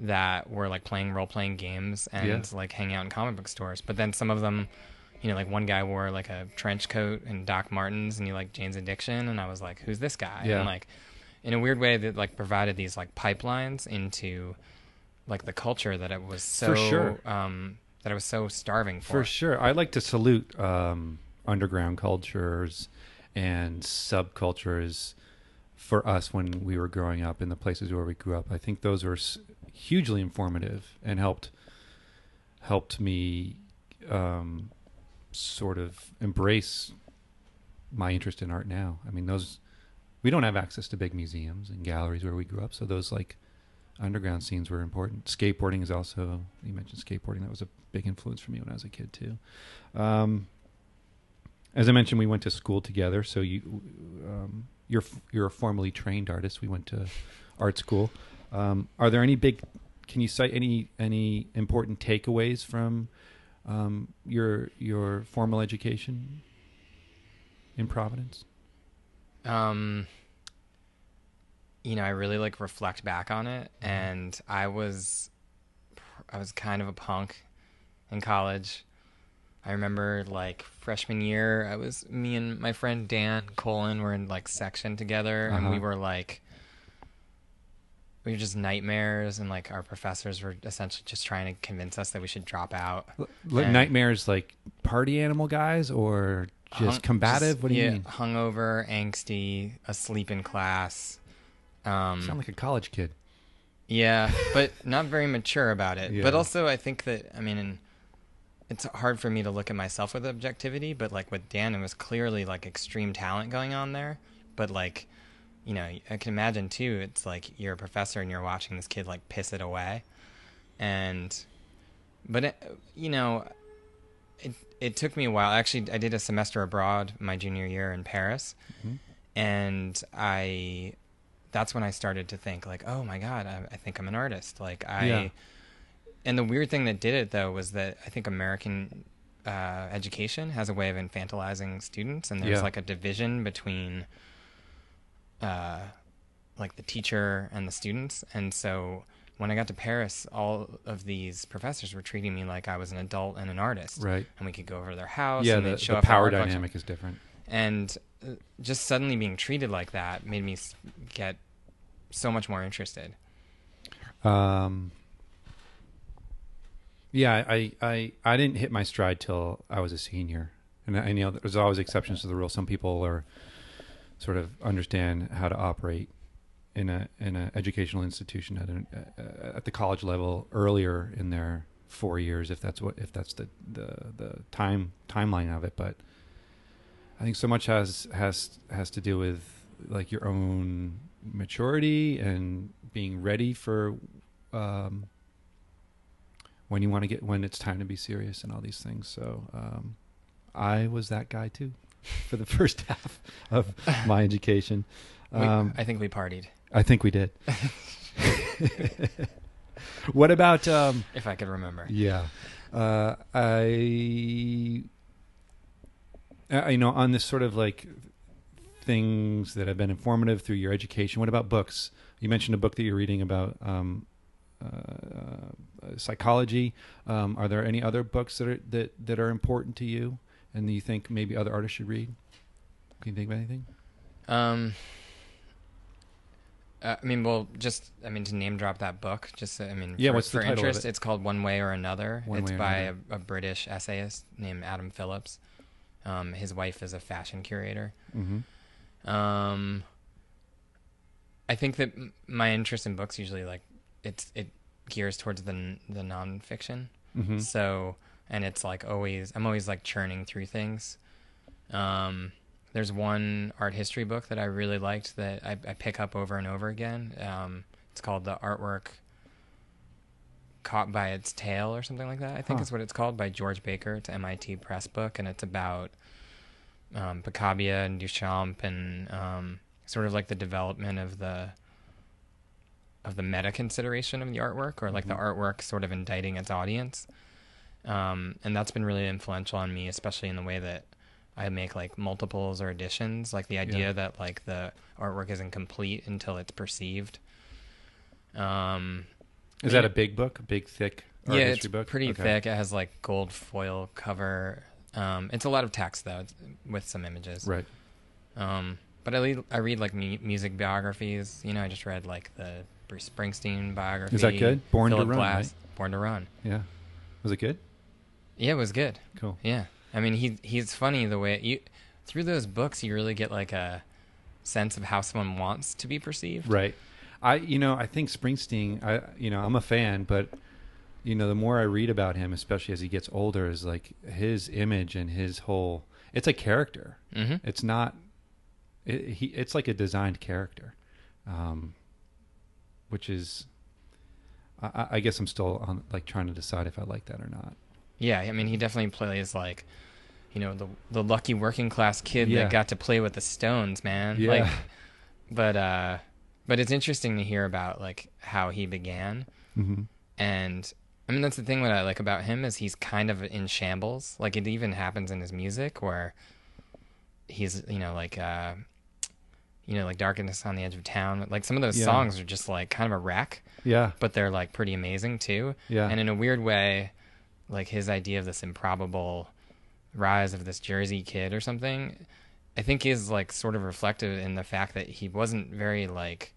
that were like playing role playing games and Yeah. like hanging out in comic book stores. But then some of them, you know, like one guy wore like a trench coat and Doc Martens and he liked Jane's Addiction and I was like, who's this guy? Yeah. And like in a weird way that like provided these like pipelines into like the culture that it was so For sure. um that I was so starving for. for sure. I like to salute um, underground cultures and subcultures for us when we were growing up in the places where we grew up. I think those were hugely informative and helped helped me um, sort of embrace my interest in art now. I mean, those we don't have access to big museums and galleries where we grew up, so those like underground scenes were important. Skateboarding is also you mentioned skateboarding. That was a big influence for me when I was a kid too. Um, as I mentioned, we went to school together. So you, um, you're you're a formally trained artist. We went to art school. Um, are there any big? Can you cite any any important takeaways from um, your your formal education in Providence? um you know i really like reflect back on it and i was i was kind of a punk in college i remember like freshman year i was me and my friend dan colen were in like section together and we Uh-huh. were like we were just nightmares and like our professors were essentially just trying to convince us that we should drop out L- And- nightmares like party animal guys or just Hung- combative? just, what do you yeah, mean? hungover angsty asleep in class um Sound like a college kid. Yeah, but not very mature about it. Yeah. But also, I think that I mean, and it's hard for me to look at myself with objectivity. But like with Dan, it was clearly like extreme talent going on there. But like, you know, I can imagine too. It's like you're a professor and you're watching this kid like piss it away, and but it, you know, it it took me a while. Actually, I did a semester abroad my junior year in Paris, Mhm. and I that's when I started to think like, oh my god, I, I think I'm an artist. Like I, Yeah. And the weird thing that did it though was that I think American uh, education has a way of infantilizing students, and there's Yeah. like a division between, uh, like the teacher and the students, and so. When I got to Paris, all of these professors were treating me like I was an adult and an artist, Right. and we could go over to their house. Yeah, and the, show the power collection dynamic is different. and uh, just suddenly being treated like that made me get so much more interested. Um, Yeah, I, I, I didn't hit my stride till I was a senior, and I, you know there's always exceptions to the rule. Some people are sort of understand how to operate in a in an educational institution at an, uh, at the college level earlier in their four years, if that's what if that's the the the time timeline of it. But I think so much has has has to do with like your own maturity and being ready for um, when you want to get when it's time to be serious and all these things. So um, I was that guy too for the first half of my education. We- Um, I think we partied, I think we did. what about um, if I could remember. yeah. Uh, I, uh, you know, on this sort of like things that have been informative through your education. What about books? You mentioned a book that you're reading about um, psychology. Um, are there any other books that are that that are important to you, and that you think maybe other artists should read? Can you think of anything? Um, uh, I mean, well, just I mean to name drop that book. Just I mean, Yeah, for, what's the for interest, it? it's called One Way or Another. One it's or by Another. a, a British essayist named Adam Phillips. Um, his wife is a fashion curator. Mm-hmm. Um, I think that my interest in books usually like it's it gears towards the the nonfiction. Mm-hmm. So, and it's like always, I'm always like churning through things. Um, there's one art history book that I really liked that I, I pick up over and over again. Um, it's called The Artwork Caught by Its Tail or something like that. I think Huh. is what it's called by George Baker. It's an MIT press book, and it's about um, Picabia and Duchamp and um, sort of like the development of the of the meta consideration of the artwork or like the artwork sort of indicting its audience um, and that's been really influential on me especially in the way that i make like multiples or additions like the idea Yeah. that like the artwork isn't complete until it's perceived um, Is that a big book? A big, thick art yeah history it's book? pretty Okay. thick it has like gold foil cover um, it's a lot of text though it's, with some images Right. um, but I read, I read like mu- music biographies. You know, I just read like the Bruce Springsteen biography. Is that good? Born to Philip Run, Glass, right? Born to Run. Yeah. Was it good? Yeah, it was good. Cool. Yeah, I mean, he he's funny the way you through those books you really get like a sense of how someone wants to be perceived. Right. I you know I think Springsteen. I you know I'm a fan, but you know the more I read about him, especially as he gets older, is like his image and his whole. It's a character. Mm-hmm. It's not. It, he. It's like a designed character, um, which is. I- I, guess I'm still on like trying to decide if I like that or not. Yeah, I mean, he definitely plays like, you know, the the lucky working class kid Yeah. that got to play with the Stones, man. Yeah. Like, but uh, but it's interesting to hear about like how he began. Mm-hmm. and I mean that's the thing that I like about him is he's kind of in shambles. Like it even happens in his music where he's you know like uh you know like darkness on the edge of town. Like some of those Yeah. songs are just like kind of a wreck, Yeah. but they're like pretty amazing too. Yeah. And in a weird way, like his idea of this improbable rise of this Jersey kid or something, I think is like sort of reflective in the fact that he wasn't very like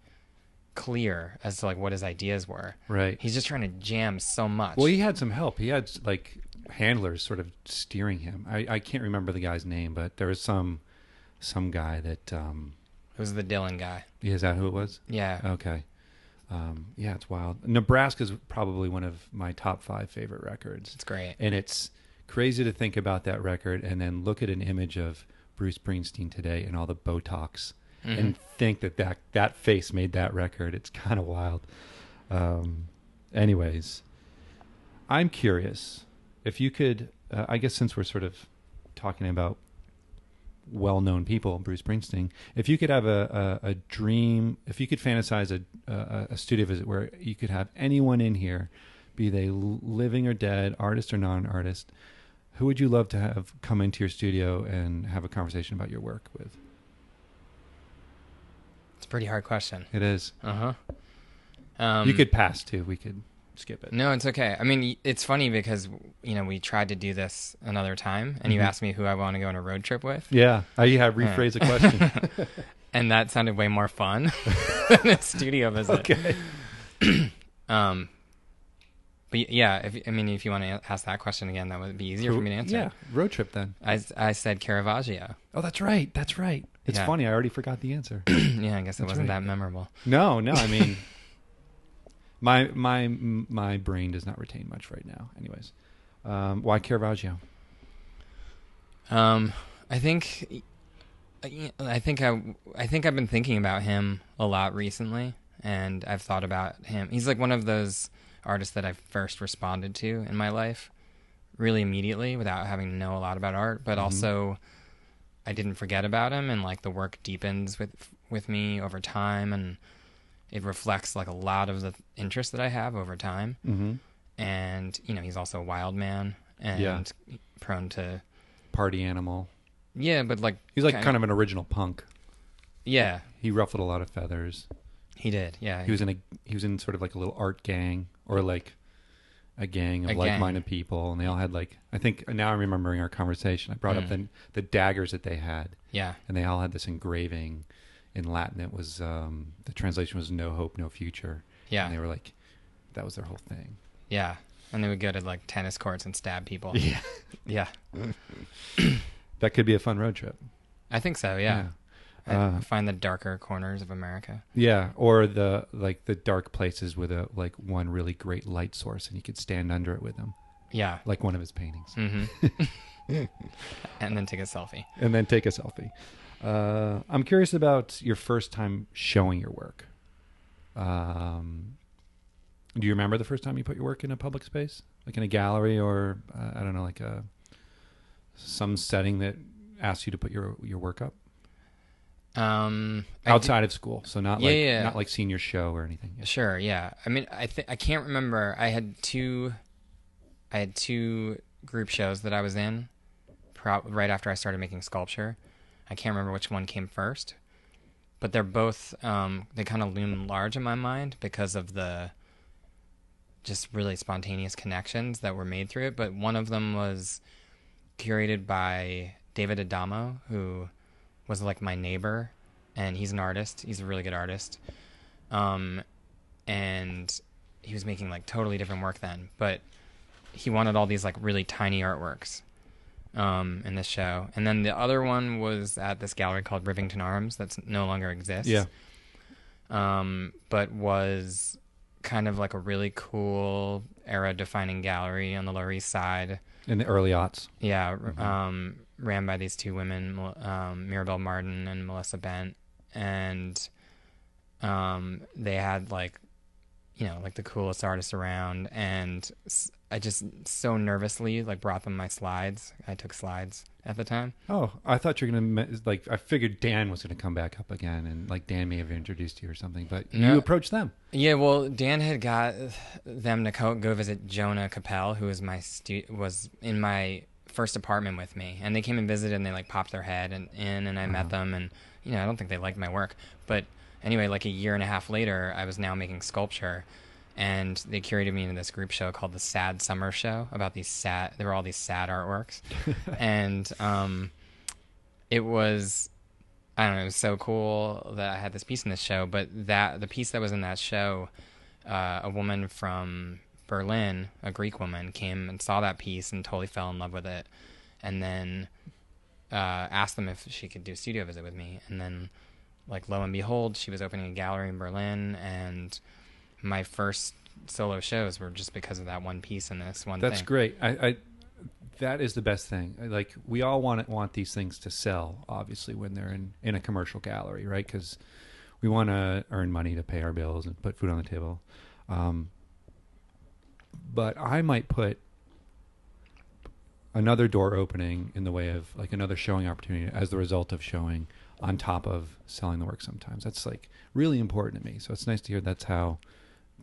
clear as to like what his ideas were. right. He's just trying to jam so much. Well, he had some help. He had like handlers sort of steering him. I, I can't remember the guy's name, but there was some some guy that um it was the Dylan guy. is that who it was? Yeah. Okay. Um, yeah, it's wild. Nebraska's probably one of my top five favorite records, It's great. and it's crazy to think about that record and then look at an image of Bruce Springsteen today and all the Botox, Mhm. and think that that that face made that record. It's kind of wild. Um, anyways, I'm curious if you could. Uh, I guess since we're sort of talking about well-known people, Bruce Springsteen. If you could have a, a, a dream, if you could fantasize a, a, a studio visit where you could have anyone in here, be they living or dead, artist or non-artist, who would you love to have come into your studio and have a conversation about your work with? It's a pretty hard question. It is. Uh huh. Um, you could pass too. We could skip it. No, it's okay. I mean, it's funny because you know we tried to do this another time, and you Mhm. asked me who I want to go on a road trip with, Yeah, I have rephrase the question. and that sounded way more fun than a studio visit. okay. Um, but yeah, if I mean, if you want to ask that question again, that would be easier for me to answer. Yeah, road trip then. I, I said Caravaggio. Oh, that's right. That's right. It's Yeah. funny. I already forgot the answer. yeah, I guess it That's wasn't right. that memorable. no, no. I mean, my my my brain does not retain much right now. Anyways, um, why Caravaggio? Um, I think, I think I, I think I've been thinking about him a lot recently, and I've thought about him. He's like one of those artists that I first responded to in my life, really immediately without having to know a lot about art, but Mhm. also I didn't forget about him, and like the work deepens with with me over time, and it reflects like a lot of the interest that I have over time. Mm-hmm. And you know, he's also a wild man and Yeah. prone to Party animal. yeah, but like He's like kind of an original punk. yeah, He ruffled a lot of feathers. he did. Yeah, He was in a he was in sort of like a little art gang or like a gang of A like-minded people, and they all had like I think now I'm remembering our conversation. I brought up Mm. the the daggers that they had, yeah, and they all had this engraving in Latin. It was um, the translation was "No hope, no future," yeah, and they were like that was their whole thing. yeah. And they would go to like tennis courts and stab people. Yeah, Yeah, that could be a fun road trip. I think so. Yeah, I Uh, find the darker corners of America. Yeah, or the like the dark places with a like one really great light source, and you could stand under it with them. Yeah. like one of his paintings, hmm and then take a selfie. and then take a selfie. Uh, I'm curious about your first time showing your work. Um, do you remember the first time you put your work in a public space, like in a gallery, or uh, I don't know, like a some setting that asked you to put your your work up Um, outside of school? So not Yeah, like yeah. not like senior show or anything. d- sure. Yeah. I mean, I think I can't remember. I had two. I had two group shows that I was in, pro- right after I started making sculpture. I can't remember which one came first, but they're both. Um, they kind of loom large in my mind because of the. Just really spontaneous connections that were made through it. But one of them was curated by David Adamo, who was like my neighbor, and he's an artist. He's a really good artist. Um, and he was making like totally different work then, but he wanted all these like really tiny artworks um, in this show. And then the other one was at this gallery called Rivington Arms that's no longer exists. Yeah. Um, but was kind of like a really cool era defining gallery on the Lower East Side. In the early aughts. Yeah, r- um, ran by these two women, um, Mirabelle Marden and Melissa Bent, and um, they had like, you know, like the coolest artists around, and I just so nervously like brought them my slides. I took slides at the time. Oh, I thought you were gonna like. I figured Dan was gonna come back up again, and like Dan may have introduced you or something. But you No. approached them. Yeah, well, Dan had got them to go, go visit Jonah Capel, who was my stu- was in my first apartment with me, and they came and visited, and they like popped their head and, in, and I met uh-huh. them, and you know, I don't think they liked my work, but anyway, like a year and a half later, I was now making sculpture, and they curated me into this group show called the Sad Summer Show about these sad. There were all these sad artworks, and um, it was I don't know, it was so cool that I had this piece in this show. But that the piece that was in that show, uh, a woman from Berlin, a Greek woman, came and saw that piece and totally fell in love with it, and then uh, asked them if she could do a studio visit with me. And then, like lo and behold, she was opening a gallery in Berlin, and my first solo shows were just because of that one piece in this one That's thing. great. I, I that is the best thing. Like we all want want these things to sell, obviously, when they're in in a commercial gallery, right? Because we want to earn money to pay our bills and put food on the table. Um, but I might put another door opening in the way of like another showing opportunity as the result of showing on top of selling the work sometimes that's like really important to me so it's nice to hear that's how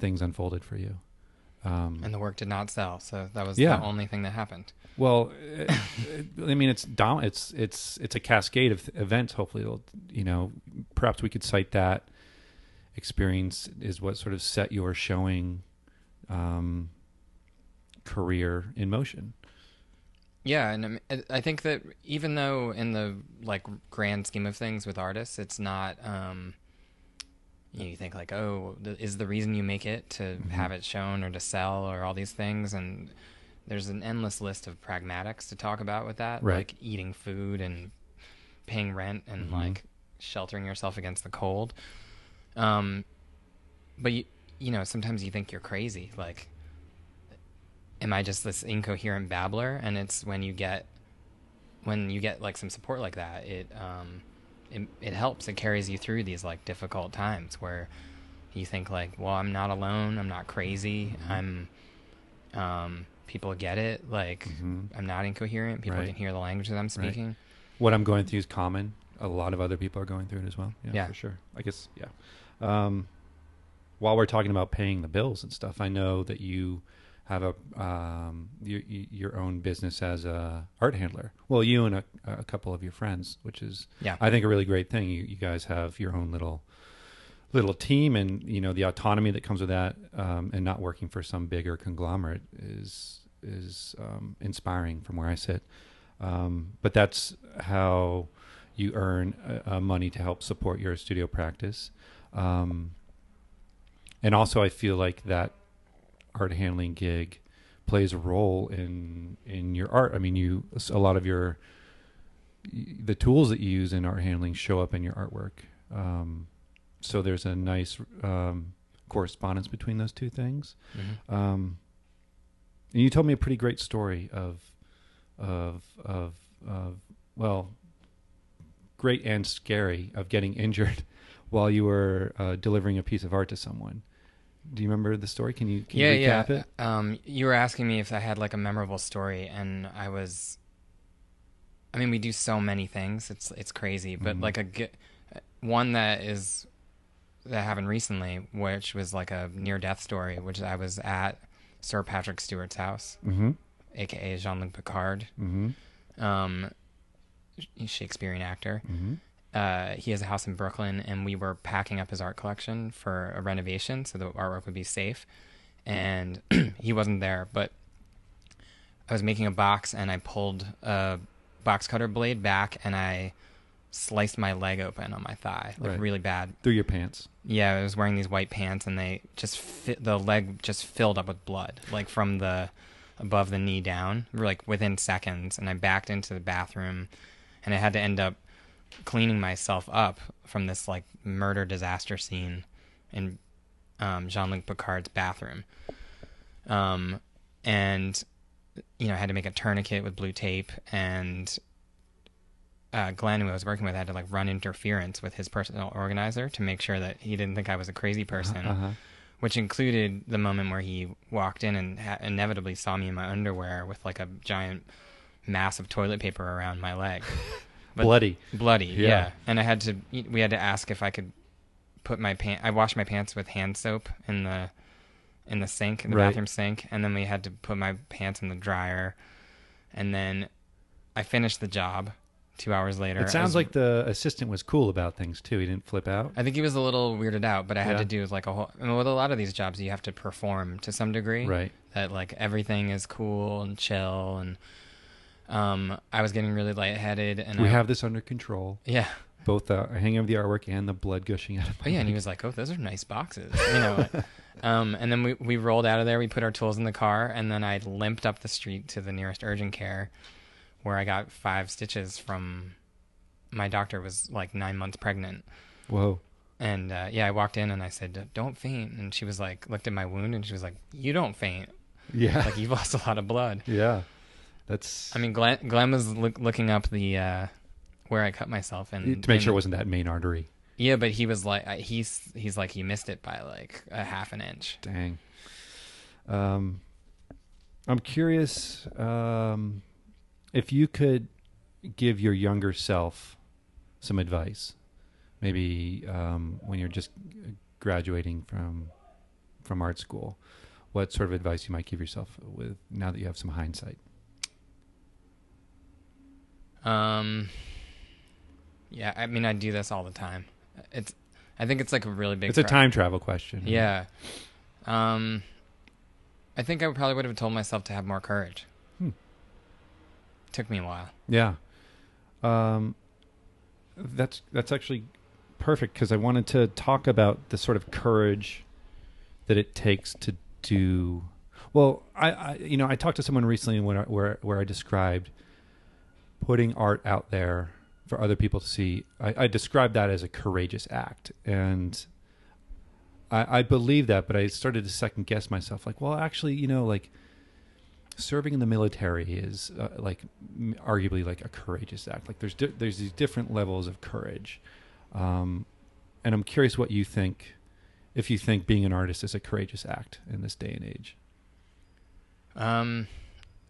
things unfolded for you um, And the work did not sell, so that was Yeah. the only thing that happened. Well, it, it- I mean, it's dom- it's it's it's a cascade of events. Hopefully, it'll you know, perhaps we could cite that experience is what sort of set your showing um, career in motion. Yeah, and I I- I think that even though in the like grand scheme of things with artists, it's not um, you, think like, oh, is the reason you make it to Mhm. have it shown or to sell or all these things? And there's an endless list of pragmatics to talk about with that, Right. like eating food and paying rent and Mhm. like sheltering yourself against the cold. Um, but you, you know, sometimes you think you're crazy. Like, am I just this incoherent babbler? And it's when you get, when you get like some support like that, it, um, it, it helps. It carries you through these like difficult times where you think like, well, I'm not alone. I'm not crazy. Mhm. I'm, um, people get it. Like, Mhm. I'm not incoherent. People Right. can hear the language that I'm speaking. What I'm going through is common. A lot of other people are going through it as well. Yeah, Yeah. for sure. I guess, yeah. Um, while we're talking about paying the bills and stuff, I know that you have a um, your, your own business as a art handler. Well, you and a, a couple of your friends, which is Yeah. I think a really great thing. You you guys have your own little little team, and you know the autonomy that comes with that, um, and not working for some bigger conglomerate is is um, inspiring from where I sit. Um, but that's how you earn uh, uh, money to help support your studio practice. Um, and also, I feel like that art handling gig plays a role in in your art. I mean, you a lot of your the tools that you use in art handling show up in your artwork. Um, so there's a nice um, correspondence between those two things. Mhm. Um, and you told me a pretty great story of, of, of, of, well, great and scary of getting injured while you were uh, delivering a piece of art to someone. Do you remember the story? Can you, can yeah, you recap yeah. it? Um, you were asking me if I had like a memorable story, and I was. I mean, we do so many things. It's it's crazy, but Mhm. like a g- one that is that happened recently, which was like a near death story, which I was at Sir Patrick Stewart's house, Mm-hmm. aka Jean Luc Picard, Mm-hmm. um, Shakespearean actor. Uh, he has a house in Brooklyn, and we were packing up his art collection for a renovation so the artwork would be safe. And he wasn't there, but I was making a box, and I pulled a box cutter blade back, and I sliced my leg open on my thigh, like Right. really bad. Through your pants. Yeah, I was wearing these white pants, and they just fit. The leg just filled up with blood, like from the above the knee down, like within seconds. And I backed into the bathroom, and I had to end up cleaning myself up from this like murder disaster scene in um, Jean-Luc Picard's bathroom. Um, and you know, I had to make a tourniquet with blue tape, and uh, Glenn, who I was working with, had to like run interference with his personal organizer to make sure that he didn't think I was a crazy person, Uh-huh. which included the moment where he walked in and ha- inevitably saw me in my underwear with like a giant mass of toilet paper around my leg. But- Bloody. bloody Yeah. yeah. and i had to we had to ask if i could put my pant i washed my pants with hand soap in the in the sink in the Right. bathroom sink and then we had to put my pants in the dryer and then i finished the job two hours later It sounds As- like the assistant was cool about things too. He didn't flip out. i think he was a little weirded out but i had Yeah. to do like a whole I mean, with a lot of these jobs you have to perform to some degree Right. that like everything is cool and chill and um i was getting really lightheaded and we I, have this under control. yeah Both the hanging of the artwork and the blood gushing out of Oh yeah, and he was like, "Oh, those are nice boxes," you know. um, and then we we rolled out of there. We put our tools in the car, and then I limped up the street to the nearest urgent care, where I got five stitches from. My doctor was like nine months pregnant, Whoa. and uh, yeah, I walked in and I said, "Don't faint," and she was like, looked at my wound, and she was like, "You don't faint, Yeah. like you've lost a lot of blood." yeah. That's I mean, Glenn, Glenn was look, looking up the uh, where I cut myself, and to make sure it wasn't that main artery. Yeah, but he was like, he's he's like, he missed it by like a half an inch. Dang. Um, I'm curious um, if you could give your younger self some advice, maybe um, when you're just graduating from from art school. What sort of advice you might give yourself with now that you have some hindsight? Um, yeah, I mean, I do this all the time. It's, I think it's like a really big. it's a time travel question. Yeah. Um, I think I probably would have told myself to have more courage. Hmm. Took me a while. Yeah. Um, that's that's actually perfect because I wanted to talk about the sort of courage that it takes to do. Well, I, I you know I talked to someone recently when I, where where I described putting art out there for other people to see. I, I described that as a courageous act, and I, I believe that. But I started to second guess myself, like, well, actually, you know, like serving in the military is uh, like arguably like a courageous act. Like there's di- there's these different levels of courage, um, and I'm curious what you think. If you think being an artist is a courageous act in this day and age, Um,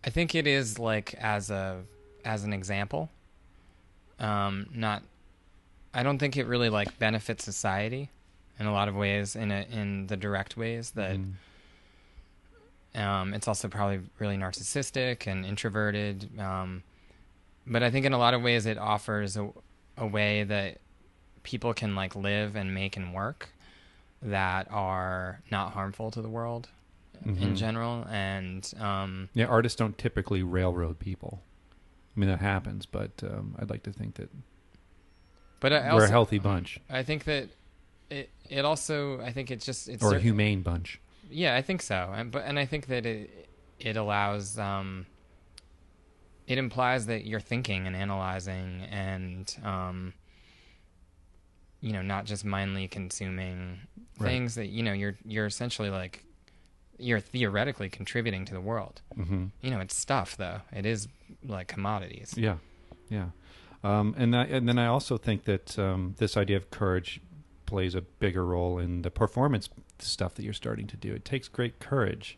I think it is like as a as an example. Um, not. I don't think it really like benefits society in a lot of ways in a, in the direct ways that Mm. Um, it's also probably really narcissistic and introverted. Um, but I think in a lot of ways it offers a, a way that people can like live and make and work that are not harmful to the world in Mhm. general. And um, yeah, artists don't typically railroad people. I mean that happens, but um, I'd like to think that but I we're a healthy bunch I think that it it also I think it's just it's or a humane bunch. Yeah, I think so. And but and I think that it it allows um it implies that you're thinking and analyzing and um you know, not just mindly consuming Right. things that you know, you're you're essentially like you're theoretically contributing to the world. hmm You know, it's stuff though. It is like commodities. Yeah, yeah. Um, and I, and then I also think that um, this idea of courage plays a bigger role in the performance stuff that you're starting to do. It takes great courage.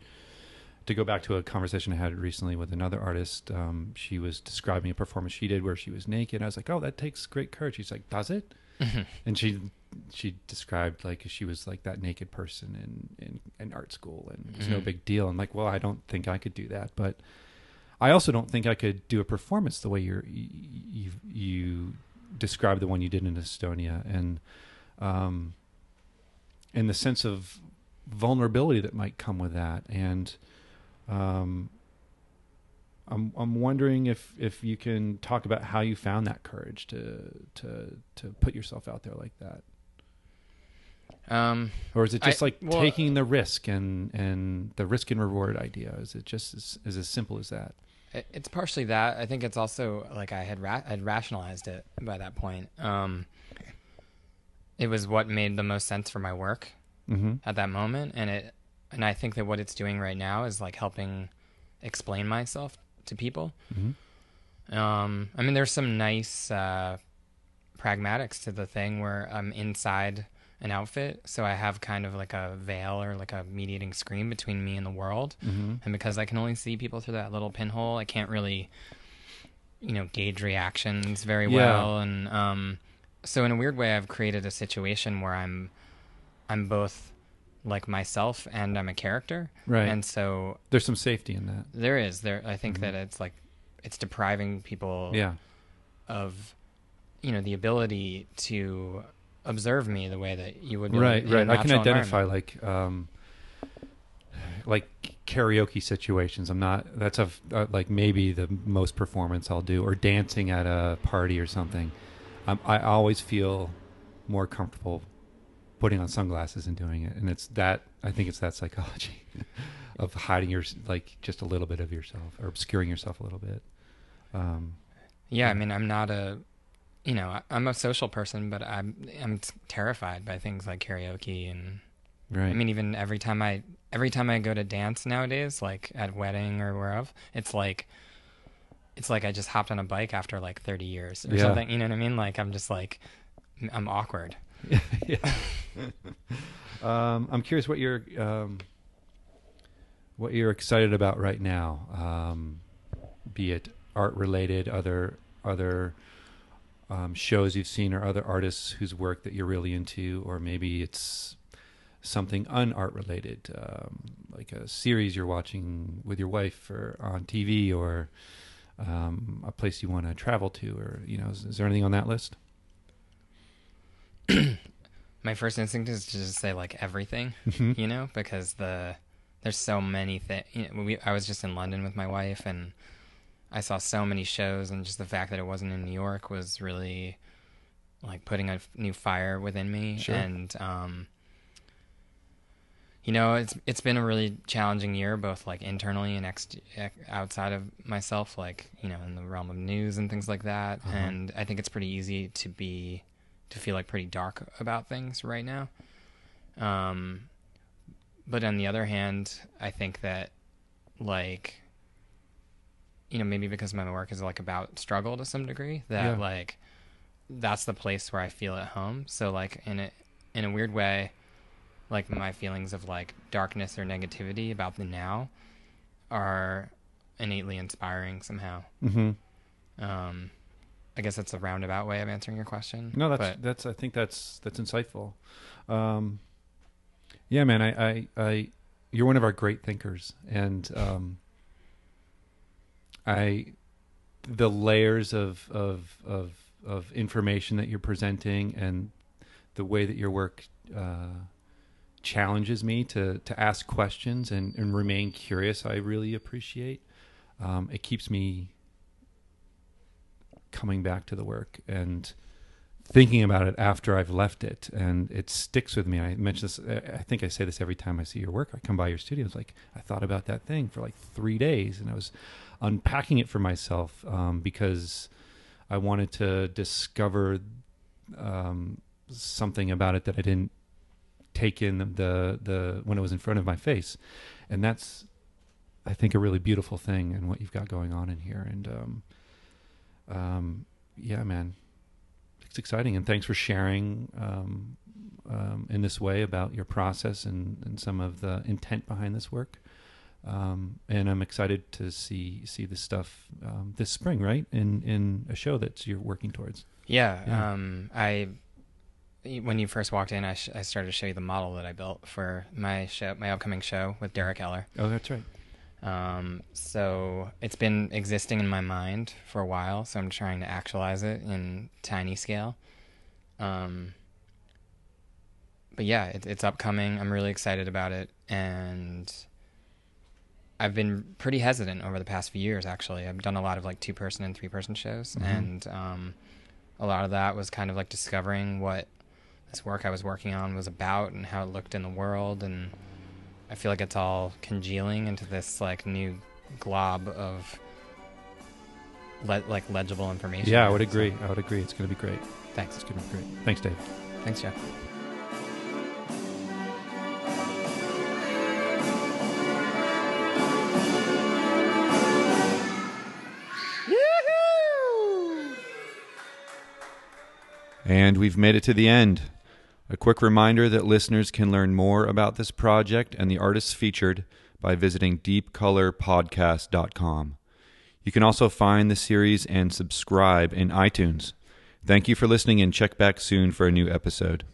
To go back to a conversation I had recently with another artist, um, she was describing a performance she did where she was naked. I was like, "Oh, that takes great courage." She's like, "Does it?" and she she described like she was like that naked person in in, in art school and it was no big deal. I'm like well i don't think i could do that but i also don't think i could do a performance the way you're you you, you described the one you did in estonia. And um and the sense of vulnerability that might come with that. And um I'm I'm wondering if if you can talk about how you found that courage to to to put yourself out there like that, Um or is it I- just like well- taking the risk and and the risk and reward idea? Is it just as, is as simple as that? It's partially that. I think it's also like I had ra- I'd rationalized it by that point. Um, it was what made the most sense for my work Mm-hmm. at that moment, and it and I think that what it's doing right now is like helping explain myself to people. Mm-hmm. Um, I mean, there's some nice uh, pragmatics to the thing where I'm inside an outfit, so I have kind of like a veil or like a mediating screen between me and the world Mm-hmm. and because I can only see people through that little pinhole, I can't really, you know, gauge reactions very Yeah. well. And um, so, in a weird way, I've created a situation where I'm, I'm both like myself and I'm a character. Right. And so There's some safety in that. there is there. I think Mhm. that it's like, it's depriving people Yeah. of, you know, the ability to observe me the way that you would. be Right. Right. I can identify like um like karaoke situations. I'm not. That's a uh, like maybe the most performance I'll do, or dancing at a party or something. Um, I always feel more comfortable putting on sunglasses and doing it, and it's that. I think it's that psychology of hiding your like just a little bit of yourself or obscuring yourself a little bit. Um, Yeah, I mean, I'm not a, you know, I- I'm a social person, but I'm I'm terrified by things like karaoke and right. I mean, even every time I every time I go to dance nowadays, like at wedding or wherever, it's like it's like I just hopped on a bike after like 30 years or Yeah. something. You know what I mean? Like I'm just like I'm awkward. yeah. um, I'm curious what you're um, what you're excited about right now. Um, be it art related, other other um, shows you've seen, or other artists whose work that you're really into, or maybe it's something unart related, um, like a series you're watching with your wife or on TV, or um, a place you want to travel to, or you know, is, is there anything on that list? My first instinct is to just say like everything, Mhm. you know, because the there's so many things. You know, we, I was just in London with my wife, and I saw so many shows, and just the fact that it wasn't in New York was really like putting a f- new fire within me Sure. and um you know it's it's been a really challenging year both like internally and ex- ex- outside of myself like you know in the realm of news and things like that Uh-huh. and i think it's pretty easy to be to feel like pretty dark about things right now um but on the other hand i think that like you know maybe because my work is like about struggle to some degree that Yeah. like that's the place where i feel at home so like in a in a weird way like my feelings of like darkness or negativity about the now are innately inspiring somehow Mm-hmm. um i guess that's a roundabout way of answering your question No, that's but that's. I think that's that's insightful. Um, yeah, man. I, I, I, you're one of our great thinkers, and um, I, the layers of of of of information that you're presenting, and the way that your work uh, challenges me to to ask questions and, and remain curious. I really appreciate. Um, it keeps me coming back to the work and thinking about it after I've left it, and it sticks with me. I mention this. I think I say this every time I see your work. I come by your studio. It's like I thought about that thing for like three days, and I was unpacking it for myself um, because I wanted to discover um, something about it that I didn't take in the the when it was in front of my face, and that's I think a really beautiful thing and what you've got going on in here. And um, um, yeah, man, it's exciting. And thanks for sharing um, um, in this way about your process and, and some of the intent behind this work. Um, and I'm excited to see see this stuff um, this spring, right? In in a show that you're working towards. Yeah, Yeah. Um, I when you first walked in, I, sh- I started to show you the model that I built for my show, my upcoming show with Derek Eller. Oh, that's right. Um, so it's been existing in my mind for a while. So I'm trying to actualize it in tiny scale. Um, but yeah, it, it's upcoming. I'm really excited about it, and I've been pretty hesitant over the past few years. Actually, I've done a lot of like two person and three person shows, Mhm. and um, a lot of that was kind of like discovering what this work I was working on was about and how it looked in the world, and I feel like it's all congealing into this like new glob of le- like legible information. Yeah, I would So, agree. I would agree. It's going to be great. thanks. It's going to be great. Thanks, Dave. Thanks, Jeff. And we've made it to the end. A quick reminder that listeners can learn more about this project and the artists featured by visiting deepcolorpodcast.com. You can also find the series and subscribe in iTunes. Thank you for listening and check back soon for a new episode.